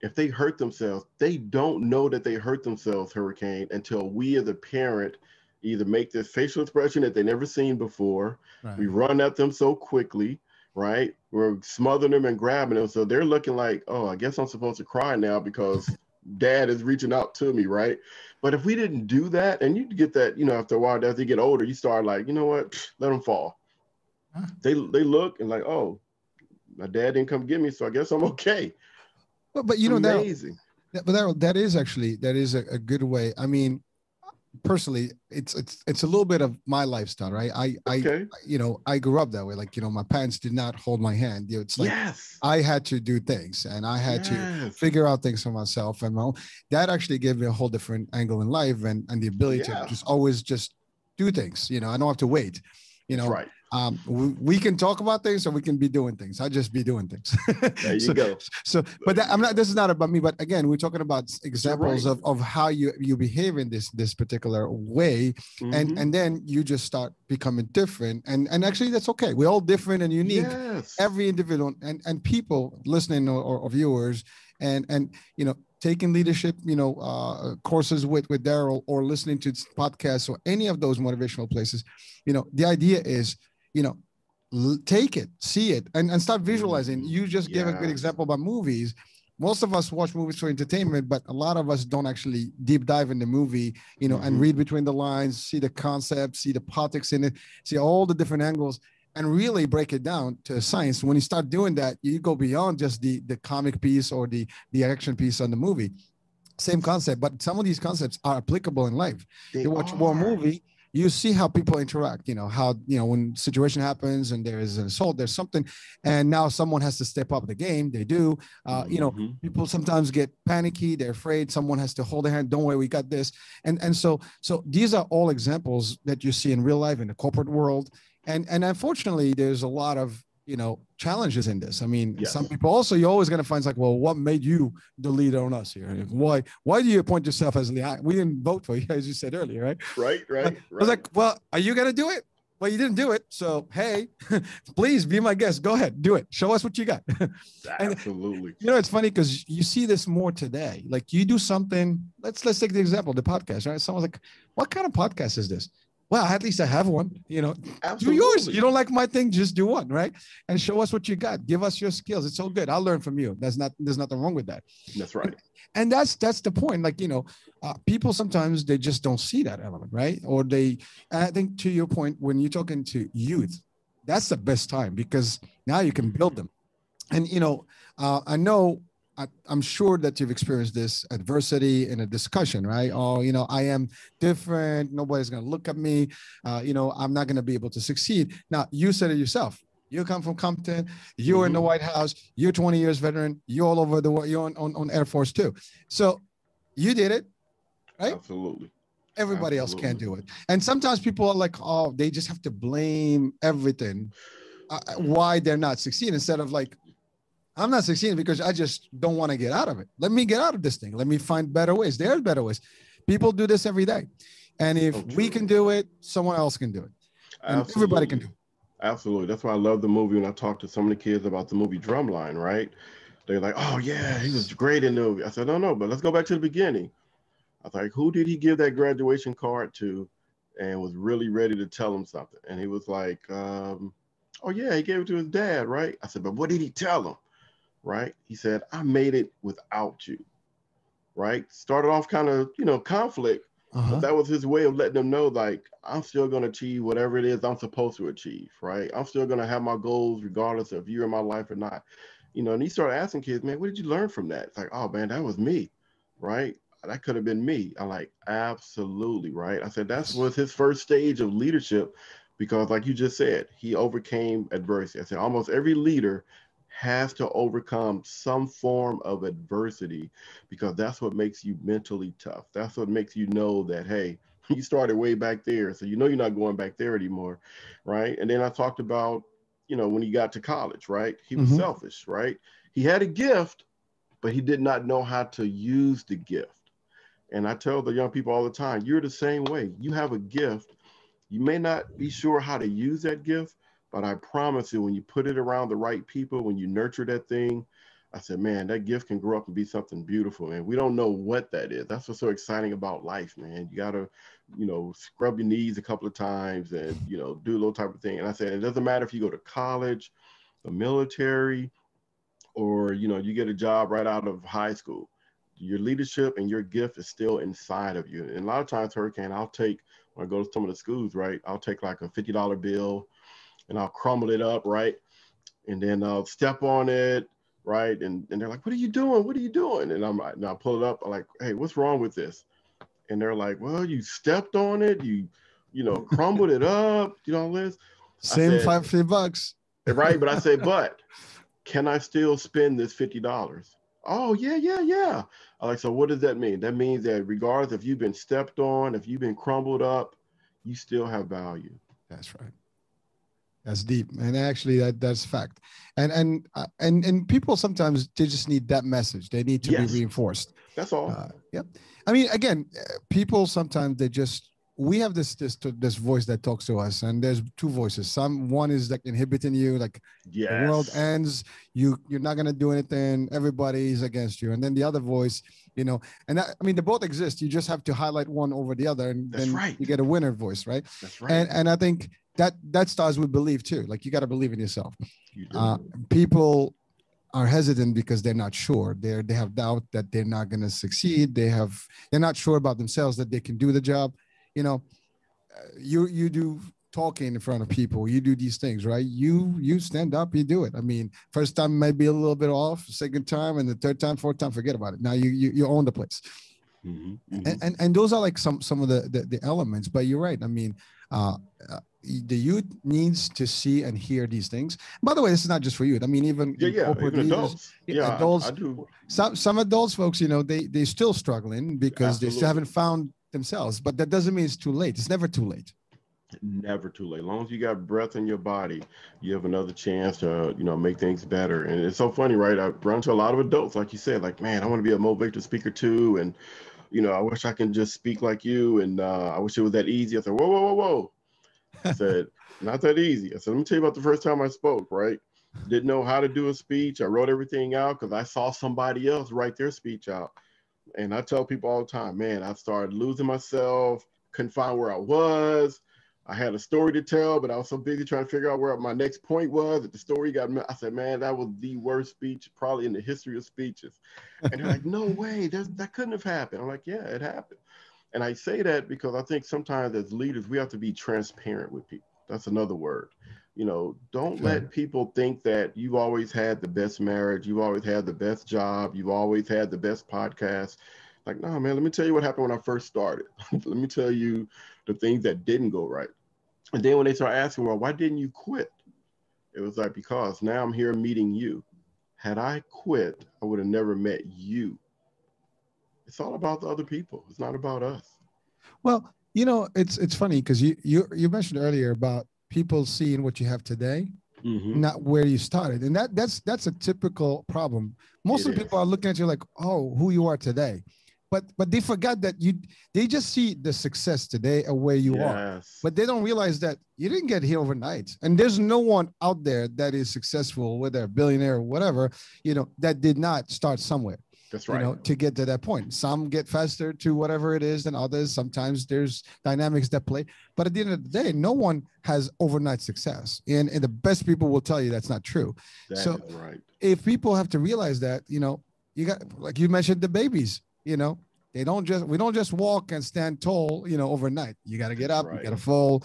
if they hurt themselves, they don't know that they hurt themselves, Hurricane, until we as a parent either make this facial expression that they never seen before. Right. We run at them so quickly, right? We're smothering them and grabbing them. So they're looking like, oh, I guess I'm supposed to cry now because dad is reaching out to me, right? But if we didn't do that, and you get that, you know, after a while, as they get older, you start like, you know what, let them fall they they look and like, oh, my dad didn't come get me, so I guess I'm okay. But but you know amazing. That, but that, that is actually that is a, a good way. I mean, personally it's it's it's a little bit of my lifestyle right i okay. i you know i grew up that way like you know my parents did not hold my hand you know, it's like yes. i had to do things and i had yes. to figure out things for myself and well that actually gave me a whole different angle in life and and the ability yeah. to just always just do things you know i don't have to wait you know right um, we, we, can talk about things or we can be doing things. I'll just be doing things. there you so, go. So, but that, I'm not. This is not about me. But again, we're talking about examples right. of, of how you you behave in this this particular way, mm-hmm. and and then you just start becoming different. And and actually, that's okay. We're all different and unique. Yes. Every individual and and people listening or, or, or viewers and and you know taking leadership you know uh, courses with with Darrell or listening to podcasts or any of those motivational places you know the idea is you know take it see it and, and start visualizing. You just gave a good example about movies. Most of us watch movies for entertainment but a lot of us don't actually deep dive in the movie you know mm-hmm. and read between the lines see the concept see the politics in it see all the different angles and really break it down to science. When you start doing that you go beyond just the the comic piece or the the action piece on the movie. Same concept but some of these concepts are applicable in life. They you watch are. one movie you see how people interact you know how you know when situation happens and there is an assault there's something and now someone has to step up the game they do uh, you know mm-hmm. people sometimes get panicky they're afraid someone has to hold their hand don't worry we got this and and so so these are all examples that you see in real life in the corporate world and and unfortunately there's a lot of you know challenges in this. I mean Yes. some people also you're always going to find it's like well what made you the leader on us here? Why why do you appoint yourself as the we didn't vote for you as you said earlier right? Right, right, right. I was like well are you going to do it? Well you didn't do it so hey please be my guest. Go ahead do it. Show us what you got. And- absolutely. you know it's funny because you see this more today. Like you do something let's let's take the example the podcast right? Someone's like what kind of podcast is this well at least i have one you know do yours. You don't like my thing, just do one, right? And show us what you got. Give us your skills. It's all good. I'll learn from you. There's not there's nothing wrong with that. That's right. And that's that's the point. Like you know, uh, people sometimes they just don't see that element, right? Or they. I think to your point, when you're talking to youth, that's the best time because now you can build them. And you know, uh, I know. I, I'm sure that you've experienced this adversity in a discussion, right? Oh, you know, I am different. Nobody's going to look at me. Uh, you know, I'm not going to be able to succeed. Now, you said it yourself. You come from Compton. You're in the White House. You're 20 years veteran. You're all over the world. You're on, on, on Air Force Two. So you did it. Right? Absolutely. Everybody else can't do it. And sometimes people are like, oh, they just have to blame everything uh, why they're not succeeding instead of like, I'm not succeeding because I just don't want to get out of it. Let me get out of this thing. Let me find better ways. There's better ways. People do this every day. And if So we can do it, someone else can do it. And everybody can do it. Absolutely. That's why I love the movie. When I talked to some of the kids about the movie Drumline, right? They're like, "Oh yeah, he was great in the movie." I said, "No, no, but let's go back to the beginning." I was like, "Who did he give that graduation card to?" And was really ready to tell him something. And he was like, um, "Oh yeah, he gave it to his dad, right?" I said, "But what did he tell him?" Right? He said, "I made it without you." Right? Started off kind of, you know, conflict, Uh-huh. but that was his way of letting them know, like, I'm still going to achieve whatever it is I'm supposed to achieve, right? I'm still going to have my goals regardless of you in my life or not. You know, and he started asking kids, man, what did you learn from that? It's like, oh, man, that was me, right? That could have been me. I'm like, absolutely, right? I said, that was his first stage of leadership because, like you just said, he overcame adversity. I said, almost every leader has to overcome some form of adversity because that's what makes you mentally tough. That's what makes you know that, hey, you started way back there. So you know you're not going back there anymore. Right. And then I talked about, you know, when he got to college, right? He was Mhm. selfish, right? He had a gift, but he did not know how to use the gift. And I tell the young people all the time, you're the same way. You have a gift. You may not be sure how to use that gift, but I promise you, when you put it around the right people, when you nurture that thing, I said, man, that gift can grow up and be something beautiful. And we don't know what that is. That's what's so exciting about life, man. You got to, you know, scrub your knees a couple of times and, you know, do a little type of thing. And I said, it doesn't matter if you go to college, the military, or, you know, you get a job right out of high school. Your leadership and your gift is still inside of you. And a lot of times, Hurricane, I'll take, when I go to some of the schools, right, I'll take like a $50 bill and I'll crumble it up, right? And then I'll step on it, right? And, and they're like, what are you doing? What are you doing? And I'm like, and I pull it up, I'm like, hey, what's wrong with this? And they're like, well, you stepped on it, you, you know, crumbled it up, you know, all this. Same said- five fifty bucks. Right. But I say, but can I still spend this $50? Oh, yeah, yeah, yeah. I'm like, so what does that mean? That means that regardless if you've been stepped on, if you've been crumbled up, you still have value. That's right. That's deep, and actually, that that's fact. And and uh, and and people sometimes they just need that message. They need to Yes. be reinforced. That's all. Uh, yep. I mean, again, uh, people sometimes they just we have this this this voice that talks to us, and there's two voices. Some one is like inhibiting you, like yes. the world ends, you you're not gonna do anything. Everybody's against you, and then the other voice, you know, and that, I mean, they both exist. You just have to highlight one over the other, and That's then right. you get a winner voice, right? That's right. And and I think that that starts with belief too. Like you got to believe in yourself. You. Uh, people are hesitant because they're not sure. They're they have doubt that they're not going to succeed. They have they're not sure about themselves that they can do the job. You know, you you do talking in front of people. You do these things, right? You you stand up, you do it. I mean, first time might be a little bit off. Second time and the third time, fourth time, forget about it. Now you you, you own the place Mhm, mhm. and, and and those are like some some of the the, the elements but you're right i mean uh, uh the youth needs to see and hear these things by the way this is not just for youth i mean even yeah, yeah. Even leaders, adults. yeah, adults- some some adults folks you know they they still struggling because they still haven't found themselves but that doesn't mean it's too late it's never too late never too late. As long as you got breath in your body, you have another chance to, you know, make things better. And it's so funny, right? I run to a lot of adults, like you said, like, man, I want to be a motivational speaker too. And, you know, I wish I can just speak like you. And uh, I wish it was that easy. I said, whoa, whoa, whoa, whoa. I said, not that easy. I said, let me tell you about the first time I spoke, right? Didn't know how to do a speech. I wrote everything out because I saw somebody else write their speech out. And I tell people all the time, man, I started losing myself, couldn't find where I was I had a story to tell, but I was so busy trying to figure out where my next point was that the story got. I said, "Man, that was the worst speech probably in the history of speeches." And they're like, "No way, that couldn't have happened." I'm like, "Yeah, it happened." And I say that because I think sometimes as leaders we have to be transparent with people. That's another word. You know, don't let people think that you've always had the best marriage, you've always had the best job, you've always had the best podcast. Like, no, man, let me tell you what happened when I first started. let me tell you the things that didn't go right. And then when they start asking, well, why didn't you quit? It was like, because now I'm here meeting you. Had I quit, I would have never met you. It's all about the other people. It's not about us. Well, you know, it's it's funny because you you you mentioned earlier about people seeing what you have today, mm-hmm. not where you started, and that that's that's a typical problem. Most it of the people are looking at you like, oh, who you are today but but they forgot that you they just see the success today of where you yes. are but they don't realize that you didn't get here overnight and there's no one out there that is successful whether a billionaire or whatever you know that did not start somewhere that's right. You know, to get to that point. Some get faster to whatever it is than others. Sometimes there's dynamics that play. But at the end of the day, no one has overnight success. And, and the best people will tell you that's not true. That so right. if people have to realize that, you know, you got like you mentioned the babies you know they don't just we don't just walk and stand tall you know overnight you got to get up right. you got to fall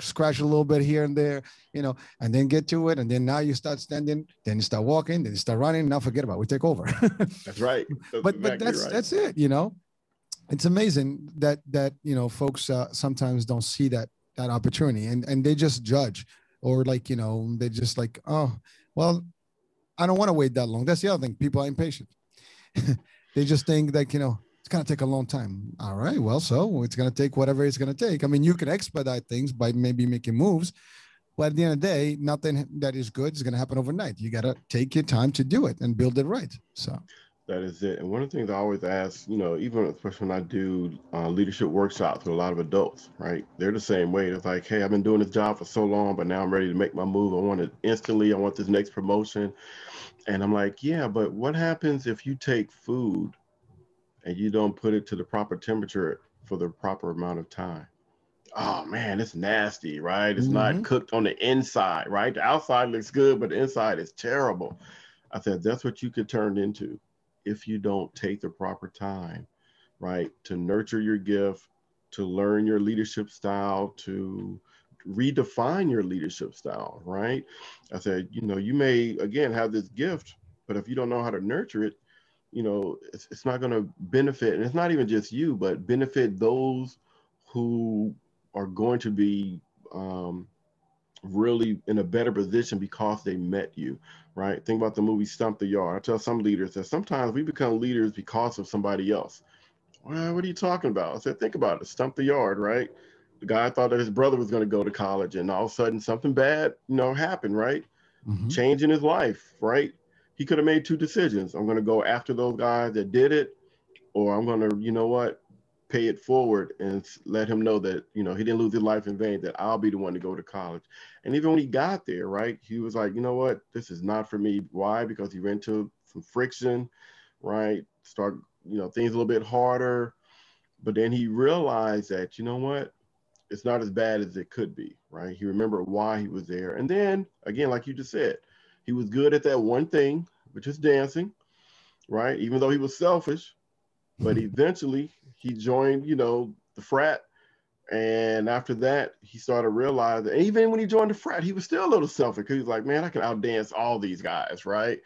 scratch a little bit here and there you know and then get to it. And then now you start standing then you start walking then you start running. Now forget about it. We take over. That's right. That's but exactly but that's right. that's it you know? It's amazing that that you know folks uh, sometimes don't see that that opportunity. And and they just judge or like you know they just like oh well i don't want to wait that long. That's the other thing. People are impatient. They just think like you know it's going to take a long time. All right. Well, so it's going to take whatever it's going to take. I mean, you can expedite things by maybe making moves, but at the end of the day, nothing that is good is going to happen overnight. You got to take your time to do it and build it right. So that is it. And one of the things I always ask, you know, even especially when I do uh, leadership workshops with a lot of adults, right? They're the same way. It's like, hey, I've been doing this job for so long, but now I'm ready to make my move. I want it instantly. I want this next promotion. And I'm like, yeah, but what happens if you take food and you don't put it to the proper temperature for the proper amount of time. Oh man, it's nasty, right? It's mm-hmm. not cooked on the inside, right? The outside looks good, but the inside is terrible. I said that's what you could turn into if you don't take the proper time, right? To nurture your gift, to learn your leadership style, to redefine your leadership style, right? I said, you know, you may again have this gift, but if you don't know how to nurture it, you know it's, it's not going to benefit and it's not even just you but benefit those who are going to be um, really in a better position because they met you right? Think about the movie Stomp the Yard. I tell some leaders that sometimes we become leaders because of somebody else. Well what are you talking about? I said think about it. Stomp the Yard right? The guy thought that his brother was going to go to college and all of a sudden something bad you know happened right? Mm-hmm. changing his life right he could have made two decisions. I'm going to go after those guys that did it, or I'm going to, you know what, pay it forward and let him know that, you know, he didn't lose his life in vain, that I'll be the one to go to college. And even when he got there, right, he was like, you know what, this is not for me. Why? Because he ran into some friction, right? Start, you know, things a little bit harder. But then he realized that, you know what, it's not as bad as it could be, right? He remembered why he was there. And then, again, like you just said, he was good at that one thing, which is dancing, right? Even though he was selfish, but eventually he joined, you know, the frat. And after that, he started realizing, even when he joined the frat, he was still a little selfish because he was like, man, I can outdance all these guys, right?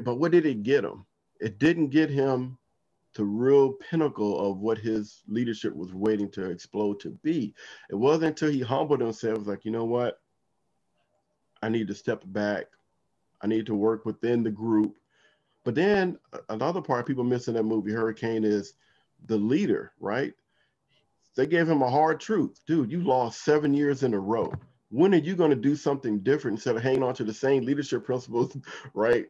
But what did it get him? It didn't get him to real pinnacle of what his leadership was waiting to explode to be. It wasn't until he humbled himself, like, you know what? I need to step back I need to work within the group. But then another part people miss in that movie Hurricane is the leader, right? they gave him a hard truth. Dude, you lost seven years in a row. When are you going to do something different instead of hanging on to the same leadership principles, right?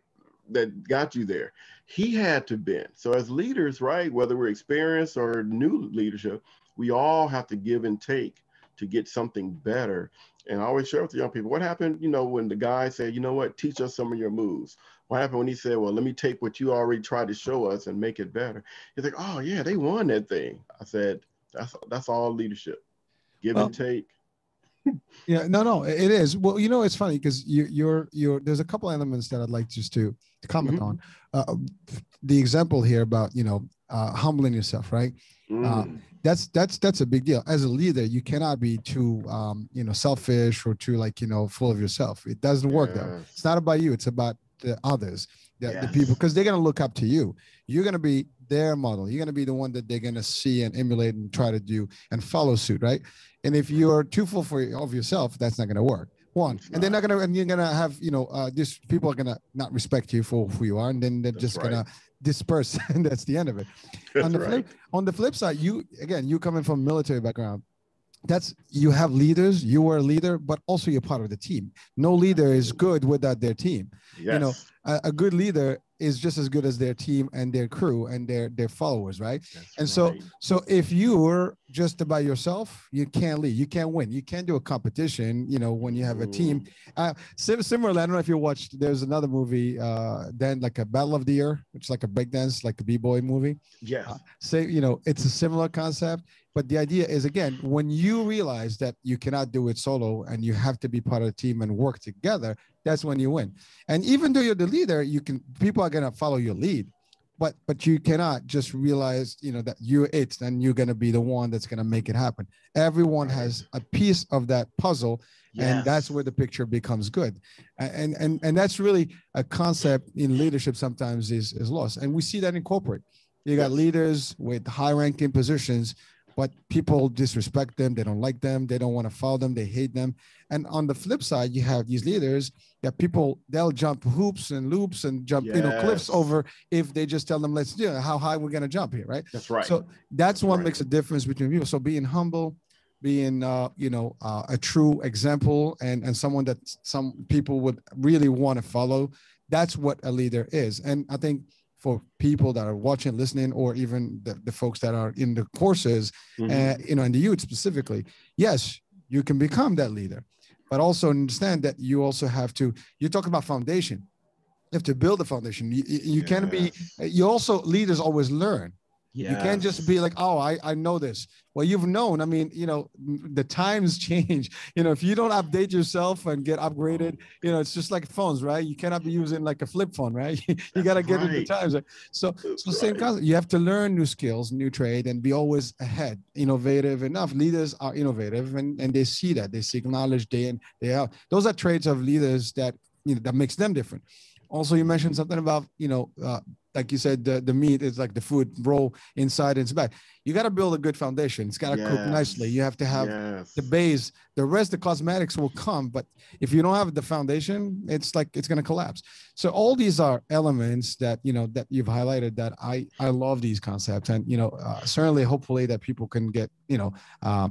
That got you there. He had to bend. So as leaders, right, whether we're experienced or new leadership, we all have to give and take to get something better. And I always share with the young people what happened, you know, when the guy said, you know what, teach us some of your moves. What happened when he said, well, let me take what you already tried to show us and make it better? He's like, oh, yeah, they won that thing. I said, that's that's all leadership. Give well, and take. yeah, no, no, it is. Well, you know, it's funny because you, you're you're there's a couple elements that I'd like just to, to comment mm-hmm. on. Uh, the example here about you know uh, humbling yourself, right? Uh, mm. That's that's that's a big deal. As a leader, you cannot be too um, you know selfish or too like you know full of yourself. It doesn't work that It's not about you. It's about the others, the, yes. the people, because they're gonna look up to you. You're gonna be their model. You're going to be the one that they're going to see and emulate and try to do and follow suit, right? And if you're too full for of yourself, that's not going to work. One, and they're not going to, and you're going to have, you know, uh, this people are going to not respect you for who you are, and then they're that's just right. going to disperse, and that's the end of it. That's on the right. flip, on the flip side, you again, you coming from military background, that's you have leaders you were a leader but also you're part of the team no leader is good without their team yes. you know a, a, good leader is just as good as their team and their crew and their their followers right? That's and so right. so if you were just by yourself you can't lead you can't win. You can't do a competition you know when you have a team. Uh similarly i don't know if you watched there's another movie uh then like a battle of the year which is like a breakdance like a b-boy movie. Yeah uh, say you know it's a similar concept but the idea is again when you realize that you cannot do it solo and you have to be part of a team and work together that's when you win. And even though you're the leader, you can people are gonna follow your lead, but but you cannot just realize you know that you're it and you're gonna be the one that's gonna make it happen. Everyone has a piece of that puzzle, yes. and that's where the picture becomes good. And and and that's really a concept in leadership sometimes is is lost, and we see that in corporate. You got leaders with high ranking positions but people disrespect them. They don't like them. They don't want to follow them. They hate them. And on the flip side, you have these leaders that people they'll jump hoops and loops and jump yes. you know cliffs over if they just tell them let's do it. How high we're gonna jump here, right? That's right. So that's, what right. makes a difference between people. So being humble, being uh, you know uh, a true example and and someone that some people would really want to follow. That's what a leader is. And I think for people that are watching, listening, or even the, the folks that are in the courses, mm-hmm. uh, you know, and the youth specifically, yes, you can become that leader, but also understand that you also have to. You talk about foundation. You have to build a foundation. You, you yes. can't be. You also leaders always learn. You can't just be like, oh, I, I know this. Well, you've known. I mean, you know, the times change. You know, if you don't update yourself and get upgraded, you know, it's just like phones, right? You cannot be using like a flip phone, right? you got to get right. with the times. Right? So, That's so same right. concept. You have to learn new skills, new trade, and be always ahead, innovative enough. Leaders are innovative, and, and they see that. They seek knowledge day in, day out. Those are traits of leaders that you know that makes them different. Also, you mentioned something about you know uh, like you said, the, the meat is like the food roll inside and it's back. You got to build a good foundation. It's got to yes. cook nicely. You have to have yes. the base. The rest, the cosmetics will come. But if you don't have the foundation, it's like it's going to collapse. So all these are elements that you know that you've highlighted. That I I love these concepts, and you know uh, certainly, hopefully, that people can get you know uh,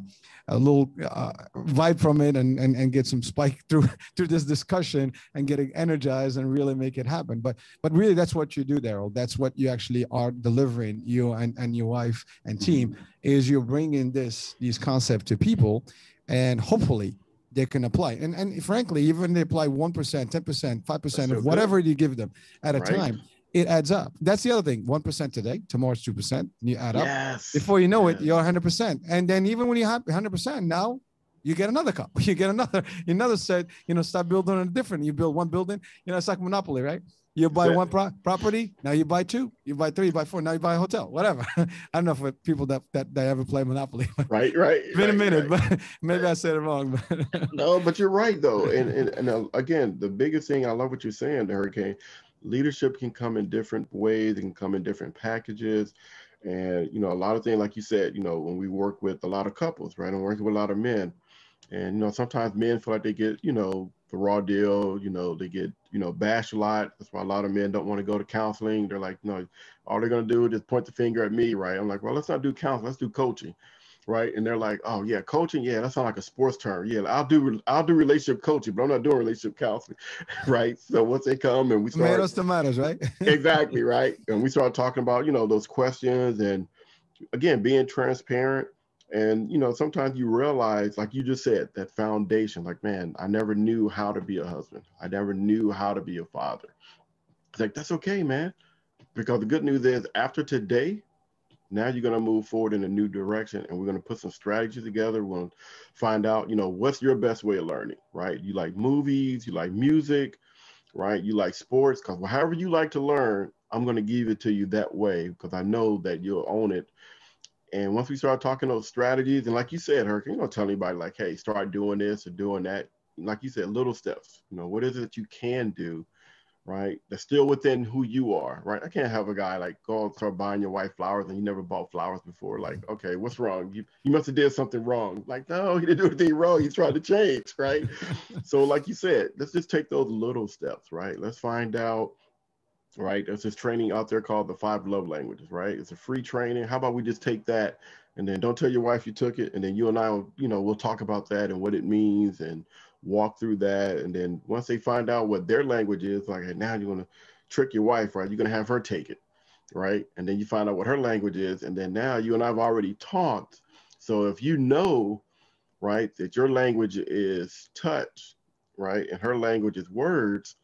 a little uh, vibe from it and, and and get some spike through through this discussion and getting energized and really make it happen. But but really, that's what you do, Darrell that's what you actually are delivering you and, and your wife and mm-hmm. team is you're bringing this these concepts to people and hopefully they can apply and and frankly even they apply 1% 10% 5% of whatever you give them at a right. time it adds up that's the other thing 1% today tomorrow's 2% and you add up yes. before you know yes. it you're 100% and then even when you have 100% now you get another cup you get another another set you know start building a different you build one building you know it's like monopoly right you buy one pro- property, now you buy two, you buy three, you buy four, now you buy a hotel, whatever. I don't know for people that that, that ever play Monopoly. right, right. It's been right, a minute, right. but maybe I said it wrong. But no, but you're right though. And and, and uh, again, the biggest thing I love what you're saying, the hurricane, leadership can come in different ways, it can come in different packages. And you know, a lot of things, like you said, you know, when we work with a lot of couples, right? I'm working with a lot of men. And you know, sometimes men feel like they get, you know, the raw deal. You know, they get you know bashed a lot. That's why a lot of men don't want to go to counseling. They're like, no, all they're gonna do is just point the finger at me, right? I'm like, well, let's not do counseling. Let's do coaching. right? And they're like, "Oh yeah, coaching, yeah, that sounds like a sports term. Yeah, I'll do I'll do relationship coaching, but I'm not doing relationship counseling, right?" So once they come and we start tomatoes, tomatoes, right? exactly, right. And we start talking about you know those questions and again being transparent. And you know, sometimes you realize, like you just said, that foundation. Like, man, I never knew how to be a husband. I never knew how to be a father. It's like that's okay, man. Because the good news is, after today, now you're going to move forward in a new direction and we're going to put some strategy together to find out you know what's your best way of learning right you like movies you like music right you like sports because however you like to learn i'm going to give it to you that way because i know that you'll own it and once we start talking those strategies and like you said hurricane you don't tell anybody like hey start doing this or doing that like you said little steps you know what is it that you can do right? That's still within who you are, right? I can't have a guy like go and start buying your wife flowers and you never bought flowers before. Like, mm-hmm. okay, what's wrong? You you must have did something wrong. Like, no, he didn't do anything wrong. He's trying to change, right? so, like you said, let's just take those little steps, right? Let's find out, right? There's this training out there called the five love languages, right? It's a free training. How about we just take that and then don't tell your wife you took it, and then you and I, will, you know, we'll talk about that and what it means and walk through that. And then once they find out what their language is, like now you're gonna trick your wife, right? You're gonna have her take it, right? And then you find out what her language is, and then now you and I've already talked. So if you know, right, that your language is touch, right, and her language is words,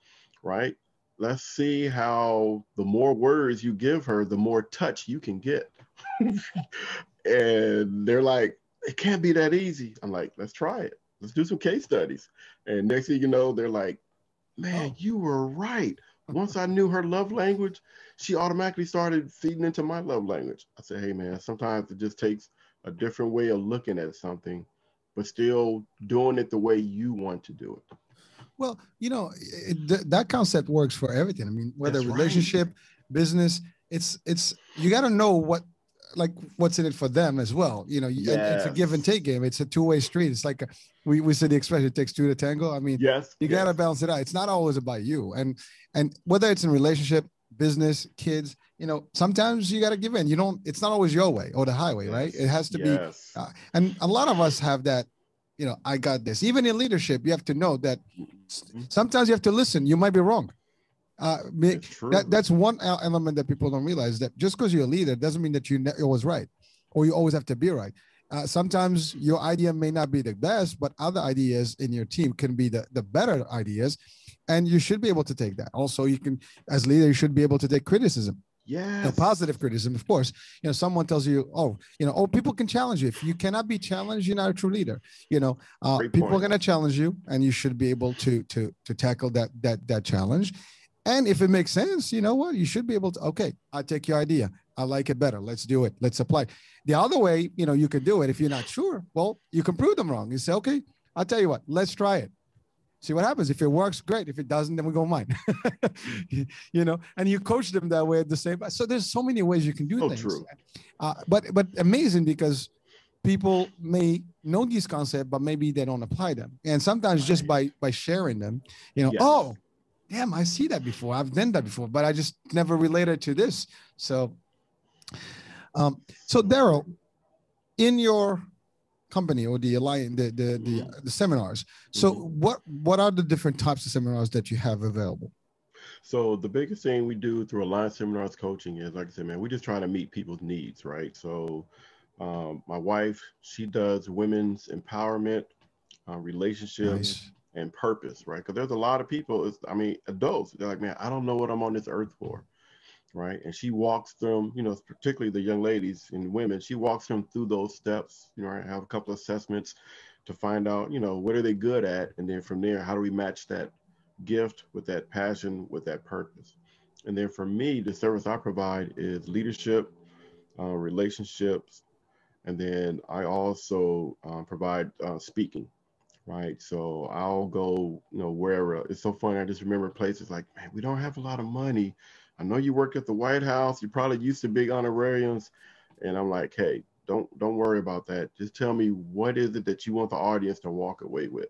right? Let's see how the more words you give her, the more touch you can get. and they're like, it can't be that easy. I'm like, let's try it let's do some case studies. And next thing you know, they're like, man, oh. you were right. Once I knew her love language, she automatically started feeding into my love language. I said, hey, man, sometimes it just takes a different way of looking at something, but still doing it the way you want to do it. Well, you know, it, th- that concept works for everything. I mean, whether That's relationship, right. business, it's it's you got to know what like what's in it for them as well. You know, yes. it's a give and take game. It's a two way street. It's like a, we we say the expression it takes two to tango. I mean, yes, you yes. gotta balance it out. It's not always about you. And and whether it's in relationship, business, kids, you know, sometimes you gotta give in. You don't. It's not always your way or the highway, yes. right? It has to be. Uh, and a lot of us have that. You know, I got this. Even in leadership, you have to know that mm-hmm. sometimes you have to listen. You might be wrong uh, that, that's one element that people don't realize that just because you're a leader doesn't mean that you're always right or you always have to be right. Uh, sometimes your idea may not be the best, but other ideas in your team can be the, the better ideas. And you should be able to take that. Also, you can, as leader, you should be able to take criticism. Yeah. Know, positive criticism, of course. You know, someone tells you, oh, you know, oh, people can challenge you. If you cannot be challenged, you're not a true leader. You know, uh, people point. are going to challenge you, and you should be able to to to tackle that that that challenge and if it makes sense, you know what? You should be able to, okay, i take your idea. I like it better. Let's do it. Let's apply. The other way, you know, you can do it. If you're not sure, well, you can prove them wrong. You say, okay, I'll tell you what, let's try it. See what happens. If it works, great. If it doesn't, then we go mine. you know, and you coach them that way at the same. So there's so many ways you can do oh, things. True. Uh, but but amazing because people may know these concepts, but maybe they don't apply them. And sometimes just by by sharing them, you know, yes. oh, damn, I see that before. I've done that before, but I just never related to this. So, um, so Darrell, in your company or the alliance, the the the, the seminars. So, mm-hmm. what what are the different types of seminars that you have available? So the biggest thing we do through Alliance Seminars coaching is, like I said, man, we're just trying to meet people's needs, right? So um, my wife, she does women's empowerment, uh, relationships, nice and purpose, right? Because there's a lot of people, is I mean, adults, they're like, man, I don't know what I'm on this earth for, right? And she walks them, you know, particularly the young ladies and women, she walks them through those steps, you know, I have a couple of assessments to find out, you know, what are they good at? And then from there, how do we match that gift with that passion, with that purpose? And then for me, the service I provide is leadership, uh, relationships, and then I also um, provide uh, speaking right? So I'll go, you know, wherever. It's so funny. I just remember places like, man, we don't have a lot of money. I know you work at the White House. You probably used to big honorariums, and I'm like, hey, don't don't worry about that. Just tell me what is it that you want the audience to walk away with.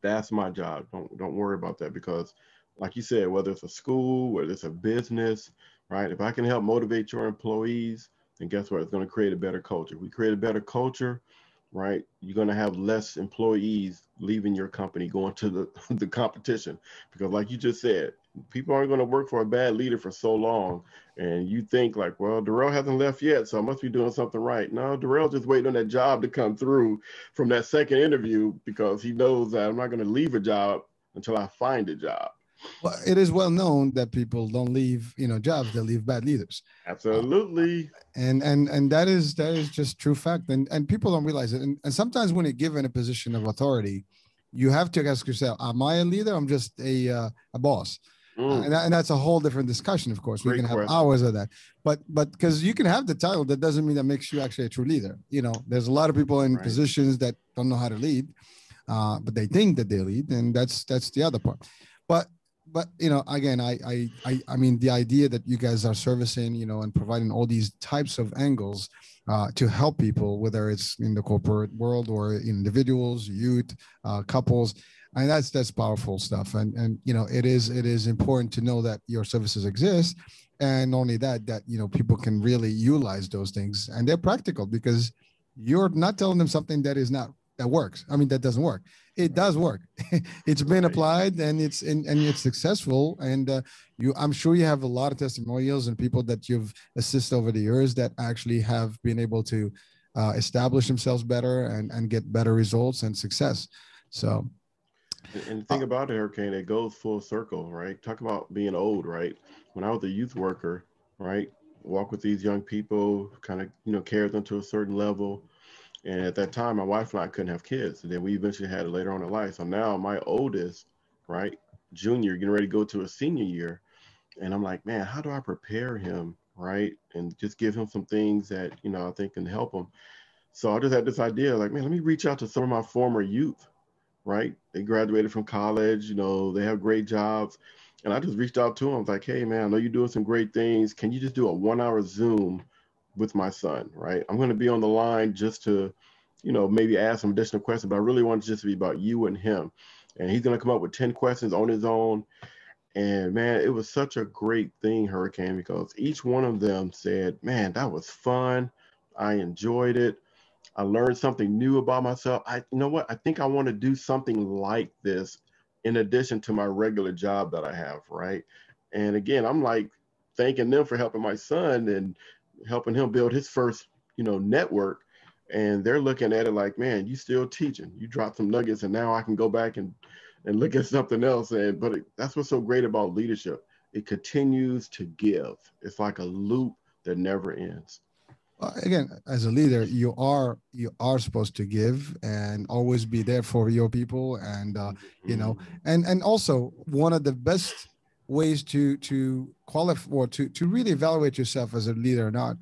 That's my job. Don't don't worry about that because, like you said, whether it's a school, whether it's a business, right? If I can help motivate your employees, And guess what? It's going to create a better culture. we create a better culture, right? You're going to have less employees leaving your company, going to the, the competition. Because, like you just said, people aren't going to work for a bad leader for so long. And you think, like, well, Darrell hasn't left yet, so I must be doing something right. No, Darrell's just waiting on that job to come through from that second interview because he knows that I'm not going to leave a job until I find a job. Well, it is well known that people don't leave, you know, jobs; they leave bad leaders. Absolutely. Uh, and and and that is that is just true fact, and and people don't realize it. And, and sometimes when you're given a position of authority, you have to ask yourself: Am I a leader? I'm just a uh, a boss. Mm. Uh, and, that, and, that's a whole different discussion, of course. Great we can have question. hours of that, but but because you can have the title, that doesn't mean that makes you actually a true leader. You know, there's a lot of people in right. positions that don't know how to lead, uh, but they think that they lead, and that's that's the other part. But but you know again I, I i i mean the idea that you guys are servicing you know and providing all these types of angles uh, to help people whether it's in the corporate world or individuals youth uh, couples Mean, that's that's powerful stuff and and you know it is it is important to know that your services exist and only that that you know people can really utilize those things and they're practical because you're not telling them something that is not that works i mean that doesn't work it does work. it's been applied and it's and, and it's successful. And uh, you, I'm sure you have a lot of testimonials and people that you've assisted over the years that actually have been able to uh, establish themselves better and and get better results and success. So. And the thing uh, about it, Hurricane, it goes full circle, right? Talk about being old, right? When I was a youth worker, right, walk with these young people, kind of, you know, carry them to a certain level and at that time, my wife and I couldn't have kids. And then we eventually had it later on in life. So now my oldest, right, junior, getting ready to go to a senior year. And I'm like, man, how do I prepare him, right? And just give him some things that, you know, I think can help him. So I just had this idea, like, man, let me reach out to some of my former youth, right? They graduated from college, you know, they have great jobs. And I just reached out to them. I was like, hey, man, I know you're doing some great things. Can you just do a one hour Zoom with my son, right? I'm going to be on the line just to, you know, maybe ask some additional questions, but I really want it just to be about you and him. And he's going to come up with 10 questions on his own. And man, it was such a great thing, Hurricane, because each one of them said, man, that was fun. I enjoyed it. I learned something new about myself. I, you know what? I think I want to do something like this in addition to my regular job that I have, right? And again, I'm like thanking them for helping my son and helping him build his first, you know, network. And they're looking at it like, man, you still teaching. You dropped some nuggets, and now I can go back and and look at something else. And but it, that's what's so great about leadership. It continues to give. It's like a loop that never ends. Again, as a leader, you are you are supposed to give and always be there for your people, and uh, you know, mm-hmm. and and also one of the best ways to to qualify or to to really evaluate yourself as a leader or not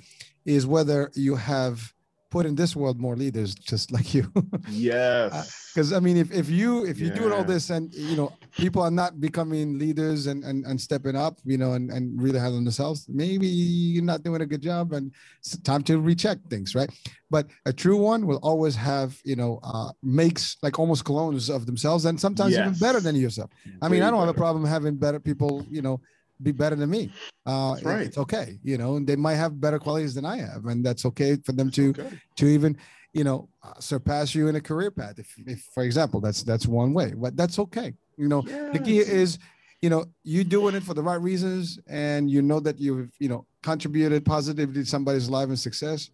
is whether you have put in this world more leaders just like you yes because uh, i mean if, if you if you're yeah. doing all this and you know people are not becoming leaders and and, and stepping up you know and, and really handling themselves maybe you're not doing a good job and it's time to recheck things right but a true one will always have you know uh, makes like almost clones of themselves and sometimes yes. even better than yourself i mean i don't better. have a problem having better people you know be better than me. Uh, right. It's okay, you know, and they might have better qualities than I have, and that's okay for them to okay. to even, you know, surpass you in a career path. If, if, for example, that's that's one way, but that's okay. You know, yes. the key is, you know, you doing it for the right reasons, and you know that you've you know contributed positively to somebody's life and success.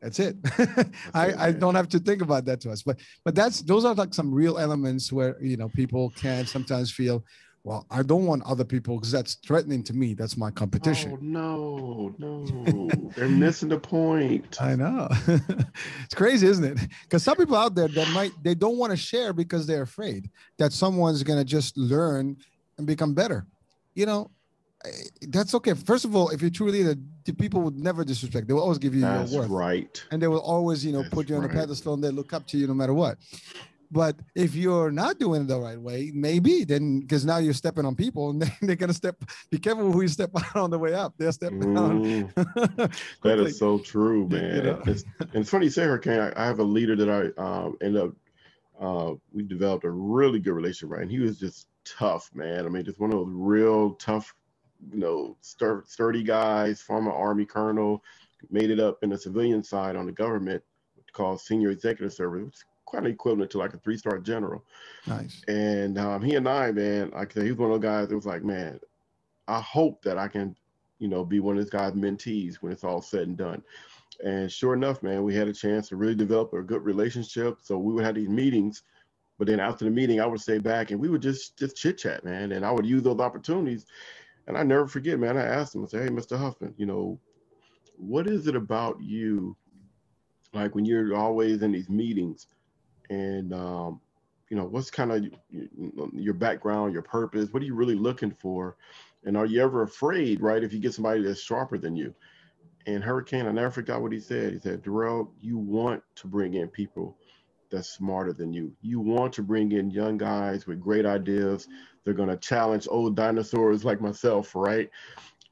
That's it. That's I, it, I don't have to think about that to us, but but that's those are like some real elements where you know people can sometimes feel well, I don't want other people because that's threatening to me. That's my competition. Oh, no, no, they're missing the point. I know. it's crazy, isn't it? Because some people out there that might they don't want to share because they're afraid that someone's gonna just learn and become better. You know, eh, that's okay. First of all, if you're truly the, the people would never disrespect. They will always give you that's your worth. Right. And they will always, you know, that's put you on right. a pedestal and they look up to you no matter what. But if you're not doing it the right way, maybe then because now you're stepping on people and they, are gonna step. Be careful who you step on on the way up. They're stepping mm, on. that is so true, man. You know? it's, and it's funny you say Hurricane. I, I have a leader that I um, ended up. Uh, we developed a really good relationship, right? And he was just tough, man. I mean, just one of those real tough, you know, sturdy guys, former Army colonel, made it up in the civilian side on the government called senior executive service, is quite equivalent to like a three star general. Nice. And um, he and I, man, like I said, he's one of those guys that was like, man, I hope that I can, you know, be one of this guy's mentees when it's all said and done. And sure enough, man, we had a chance to really develop a good relationship. So we would have these meetings, but then after the meeting, I would stay back and we would just just chit chat, man. And I would use those opportunities. And I never forget, man. I asked him, I said, "Hey, Mr. Huffman, you know, what is it about you, like when you're always in these meetings, and um, you know, what's kind of your background, your purpose? What are you really looking for? And are you ever afraid, right, if you get somebody that's sharper than you?" And Hurricane, I never forgot what he said. He said, Darrell, you want to bring in people that's smarter than you. You want to bring in young guys with great ideas. They're going to challenge old dinosaurs like myself, right?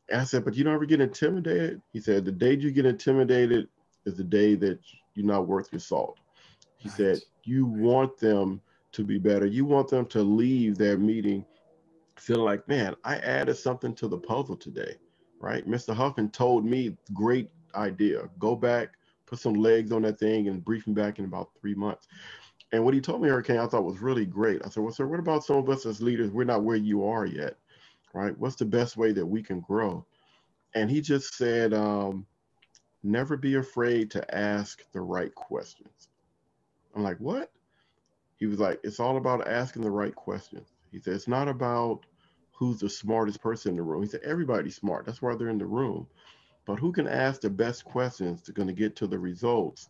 And I said, but you don't ever get intimidated? He said, the day you get intimidated is the day that you're not worth your salt. He said, you want them to be better. You want them to leave their meeting feeling like, man, I added something to the puzzle today right? Mr. Huffman told me, great idea. Go back, put some legs on that thing, and brief me back in about three months. And what he told me, Hurricane, I thought was really great. I said, well, sir, what about some of us as leaders? We're not where you are yet, right? What's the best way that we can grow? And he just said, um, never be afraid to ask the right questions. I'm like, what? He was like, it's all about asking the right questions. He said, it's not about who's the smartest person in the room. He said, everybody's smart. That's why they're in the room. But who can ask the best questions to going to get to the results,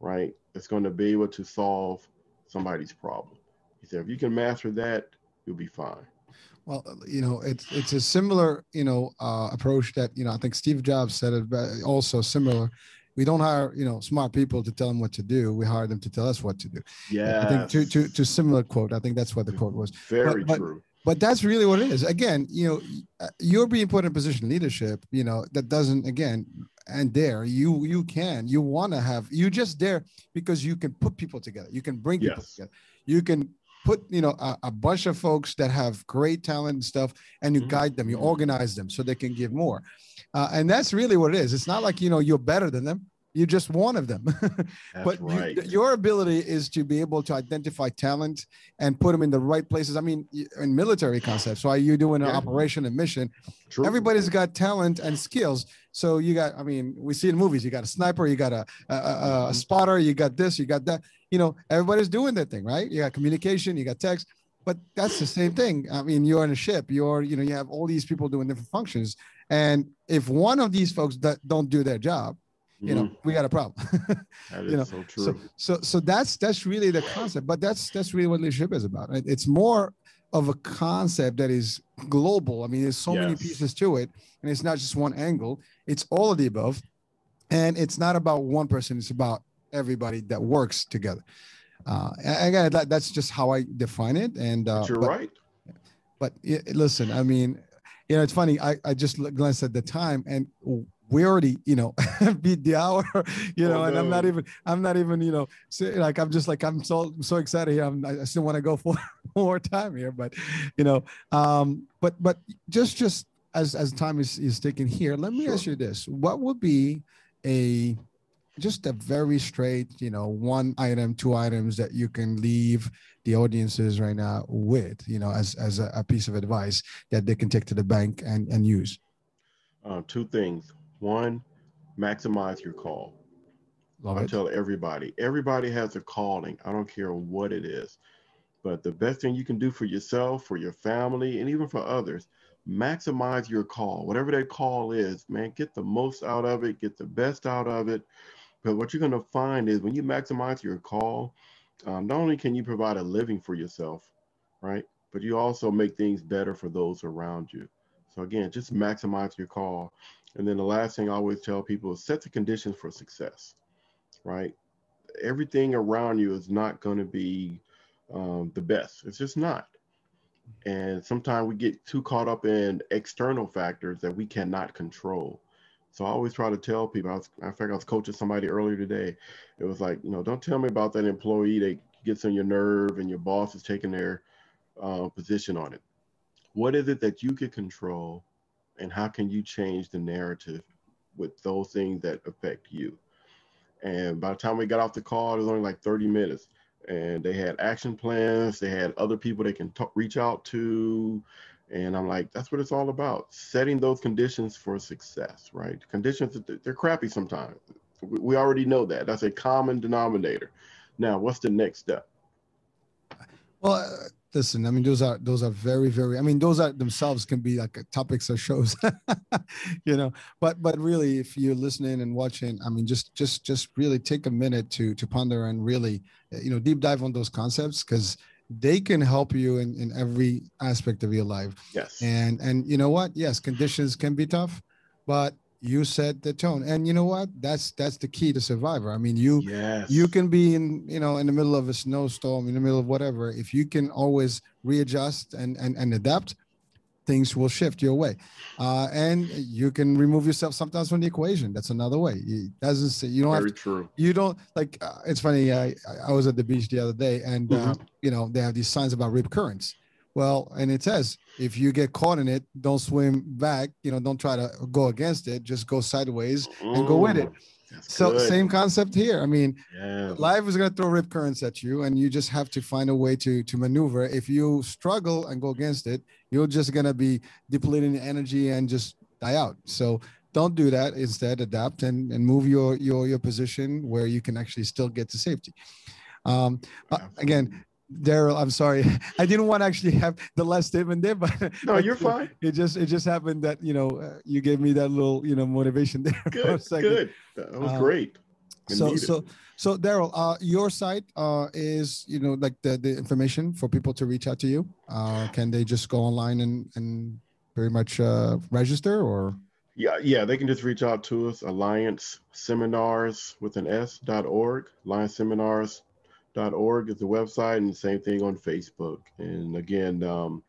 right? That's going to be able to solve somebody's problem. He said, if you can master that, you'll be fine. Well, you know, it's it's a similar, you know, uh, approach that you know I think Steve Jobs said it also similar. We don't hire, you know, smart people to tell them what to do. We hire them to tell us what to do. Yeah. I think to, to to similar quote. I think that's what the quote was. Very but, true but that's really what it is again you know uh, you're being put in position leadership you know that doesn't again and there you you can you want to have you just there because you can put people together you can bring people yes. together you can put you know a, a, bunch of folks that have great talent and stuff and you mm-hmm. guide them you organize them so they can give more uh, and that's really what it is it's not like you know you're better than them you're just one of them. but right. you, your ability is to be able to identify talent and put them in the right places. I mean, in military concepts, why are you doing an yeah. operation and mission? True. Everybody's got talent and skills. So you got, I mean, we see in movies, you got a sniper, you got a, a, a, a mm-hmm. spotter, you got this, you got that. You know, everybody's doing their thing, right? You got communication, you got text, but that's the same thing. I mean, you're on a ship, you're, you know, you have all these people doing different functions. And if one of these folks that don't do their job, you know, mm-hmm. we got a problem. that is you know? so true. So, so, so that's that's really the concept. But that's that's really what leadership is about. Right? It's more of a concept that is global. I mean, there's so yes. many pieces to it, and it's not just one angle. It's all of the above, and it's not about one person. It's about everybody that works together. Uh, again, that, that's just how I define it. And uh, you're but, right. But listen, I mean, you know, it's funny. I, I just glanced at the time, and we already, you know, beat the hour, you know, oh, and. I'm not even, I'm not even, you know, like I'm just like I'm so so excited here. I'm, I still want to go for more time here, but, you know, um, but but just just as as time is is taken here, let me sure. ask you this: What would be a just a very straight, you know, one item, two items that you can leave the audiences right now with, you know, as as a, a piece of advice that they can take to the bank and and use. Uh, two things. One, maximize your call. Love I it. tell everybody, everybody has a calling. I don't care what it is. But the best thing you can do for yourself, for your family, and even for others, maximize your call. Whatever that call is, man, get the most out of it, get the best out of it. But what you're going to find is when you maximize your call, um, not only can you provide a living for yourself, right? But you also make things better for those around you. So again, just maximize your call. And then the last thing I always tell people is set the conditions for success, right? Everything around you is not going to be um, the best. It's just not. And sometimes we get too caught up in external factors that we cannot control. So I always try to tell people. I was, in fact, I was coaching somebody earlier today. It was like, you know, don't tell me about that employee that gets on your nerve and your boss is taking their uh, position on it. What is it that you can control and how can you change the narrative with those things that affect you. And by the time we got off the call, it was only like 30 minutes. And they had action plans. They had other people they can reach out to. And I'm like, that's what it's all about. Setting those conditions for success, right? Conditions, that they're crappy sometimes. We already know that. That's a common denominator. Now, what's the next step? Well, listen, I mean, those are those are very, very. I mean, those are themselves can be like topics or shows, you know. But but really, if you're listening and watching, I mean, just just just really take a minute to to ponder and really, you know, deep dive on those concepts because they can help you in in every aspect of your life. Yes. And and you know what? Yes, conditions can be tough, but you set the tone. And you know what? That's that's the key to survivor. I mean you yes. you can be in you know in the middle of a snowstorm in the middle of whatever. If you can always readjust and and, and adapt things will shift your way. Uh, and you can remove yourself sometimes from the equation. That's another way. It doesn't say you don't Very have to, true. you don't like uh, it's funny I, I was at the beach the other day and mm-hmm. uh, you know they have these signs about rip currents well, and it says if you get caught in it, don't swim back. You know, don't try to go against it. Just go sideways and go with it. so good. same concept here. I mean, yeah. life is going to throw rip currents at you, and you just have to find a way to to maneuver. If you struggle and go against it, you're just going to be depleting energy and just die out. So don't do that. Instead, adapt and, and move your your your position where you can actually still get to safety. Um, but again, Darrell, I'm sorry. I didn't want to actually have the last statement there, but no, you're fine. It just it just happened that you know uh, you gave me that little you know motivation there. Good, good. That was um, great. so so so Darrell, uh, your site uh, is you know like the the information for people to reach out to you. Uh, can they just go online and and very much uh, register or? Yeah, yeah, they can just reach out to us. Alliance Seminars with an S dot org. Alliance Seminars org is the website, and the same thing on Facebook. And again, um,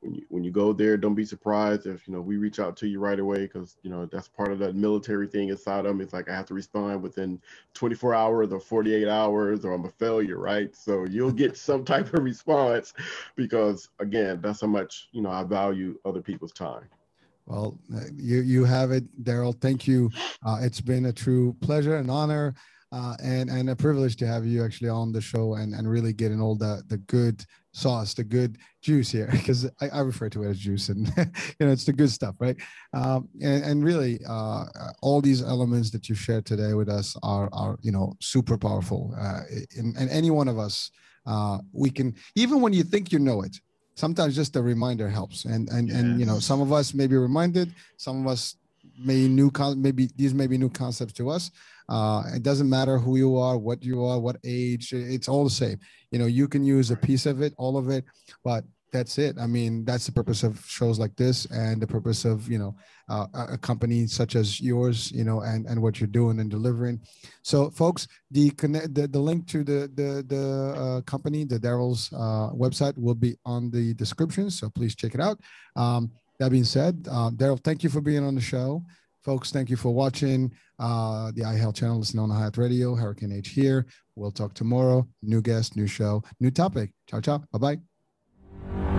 when you, when you go there, don't be surprised if you know we reach out to you right away because you know that's part of that military thing inside them. It's like I have to respond within 24 hours or 48 hours, or I'm a failure, right? So you'll get some type of response because again, that's how much you know I value other people's time. Well, uh, you you have it, Darrell. Thank you. Uh, it's been a true pleasure and honor uh, and and a privilege to have you actually on the show and and really getting all the the good sauce, the good juice here, because I, I, refer to it as juice, and you know it's the good stuff, right? Um, and, and really, uh, all these elements that you shared today with us are are you know super powerful, uh, and, and any one of us, uh, we can even when you think you know it, sometimes just a reminder helps, and and yes. and you know some of us may be reminded, some of us may new con- maybe these may be new concepts to us uh, it doesn't matter who you are, what you are, what age, it's all the same. You know, you can use a piece of it, all of it, but that's it. I mean, that's the purpose of shows like this and the purpose of, you know, uh, a company such as yours, you know, and, and what you're doing and delivering. So folks, the connect, the, the link to the, the, the uh, company, the Darrell's uh, website will be on the description. So please check it out. Um, that being said, uh, Darrell, thank you for being on the show. Folks, thank you for watching uh, the iHealth channel. Listen on Hayat Radio. Hurricane H here. We'll talk tomorrow. New guest, new show, new topic. Ciao, ciao. Bye bye.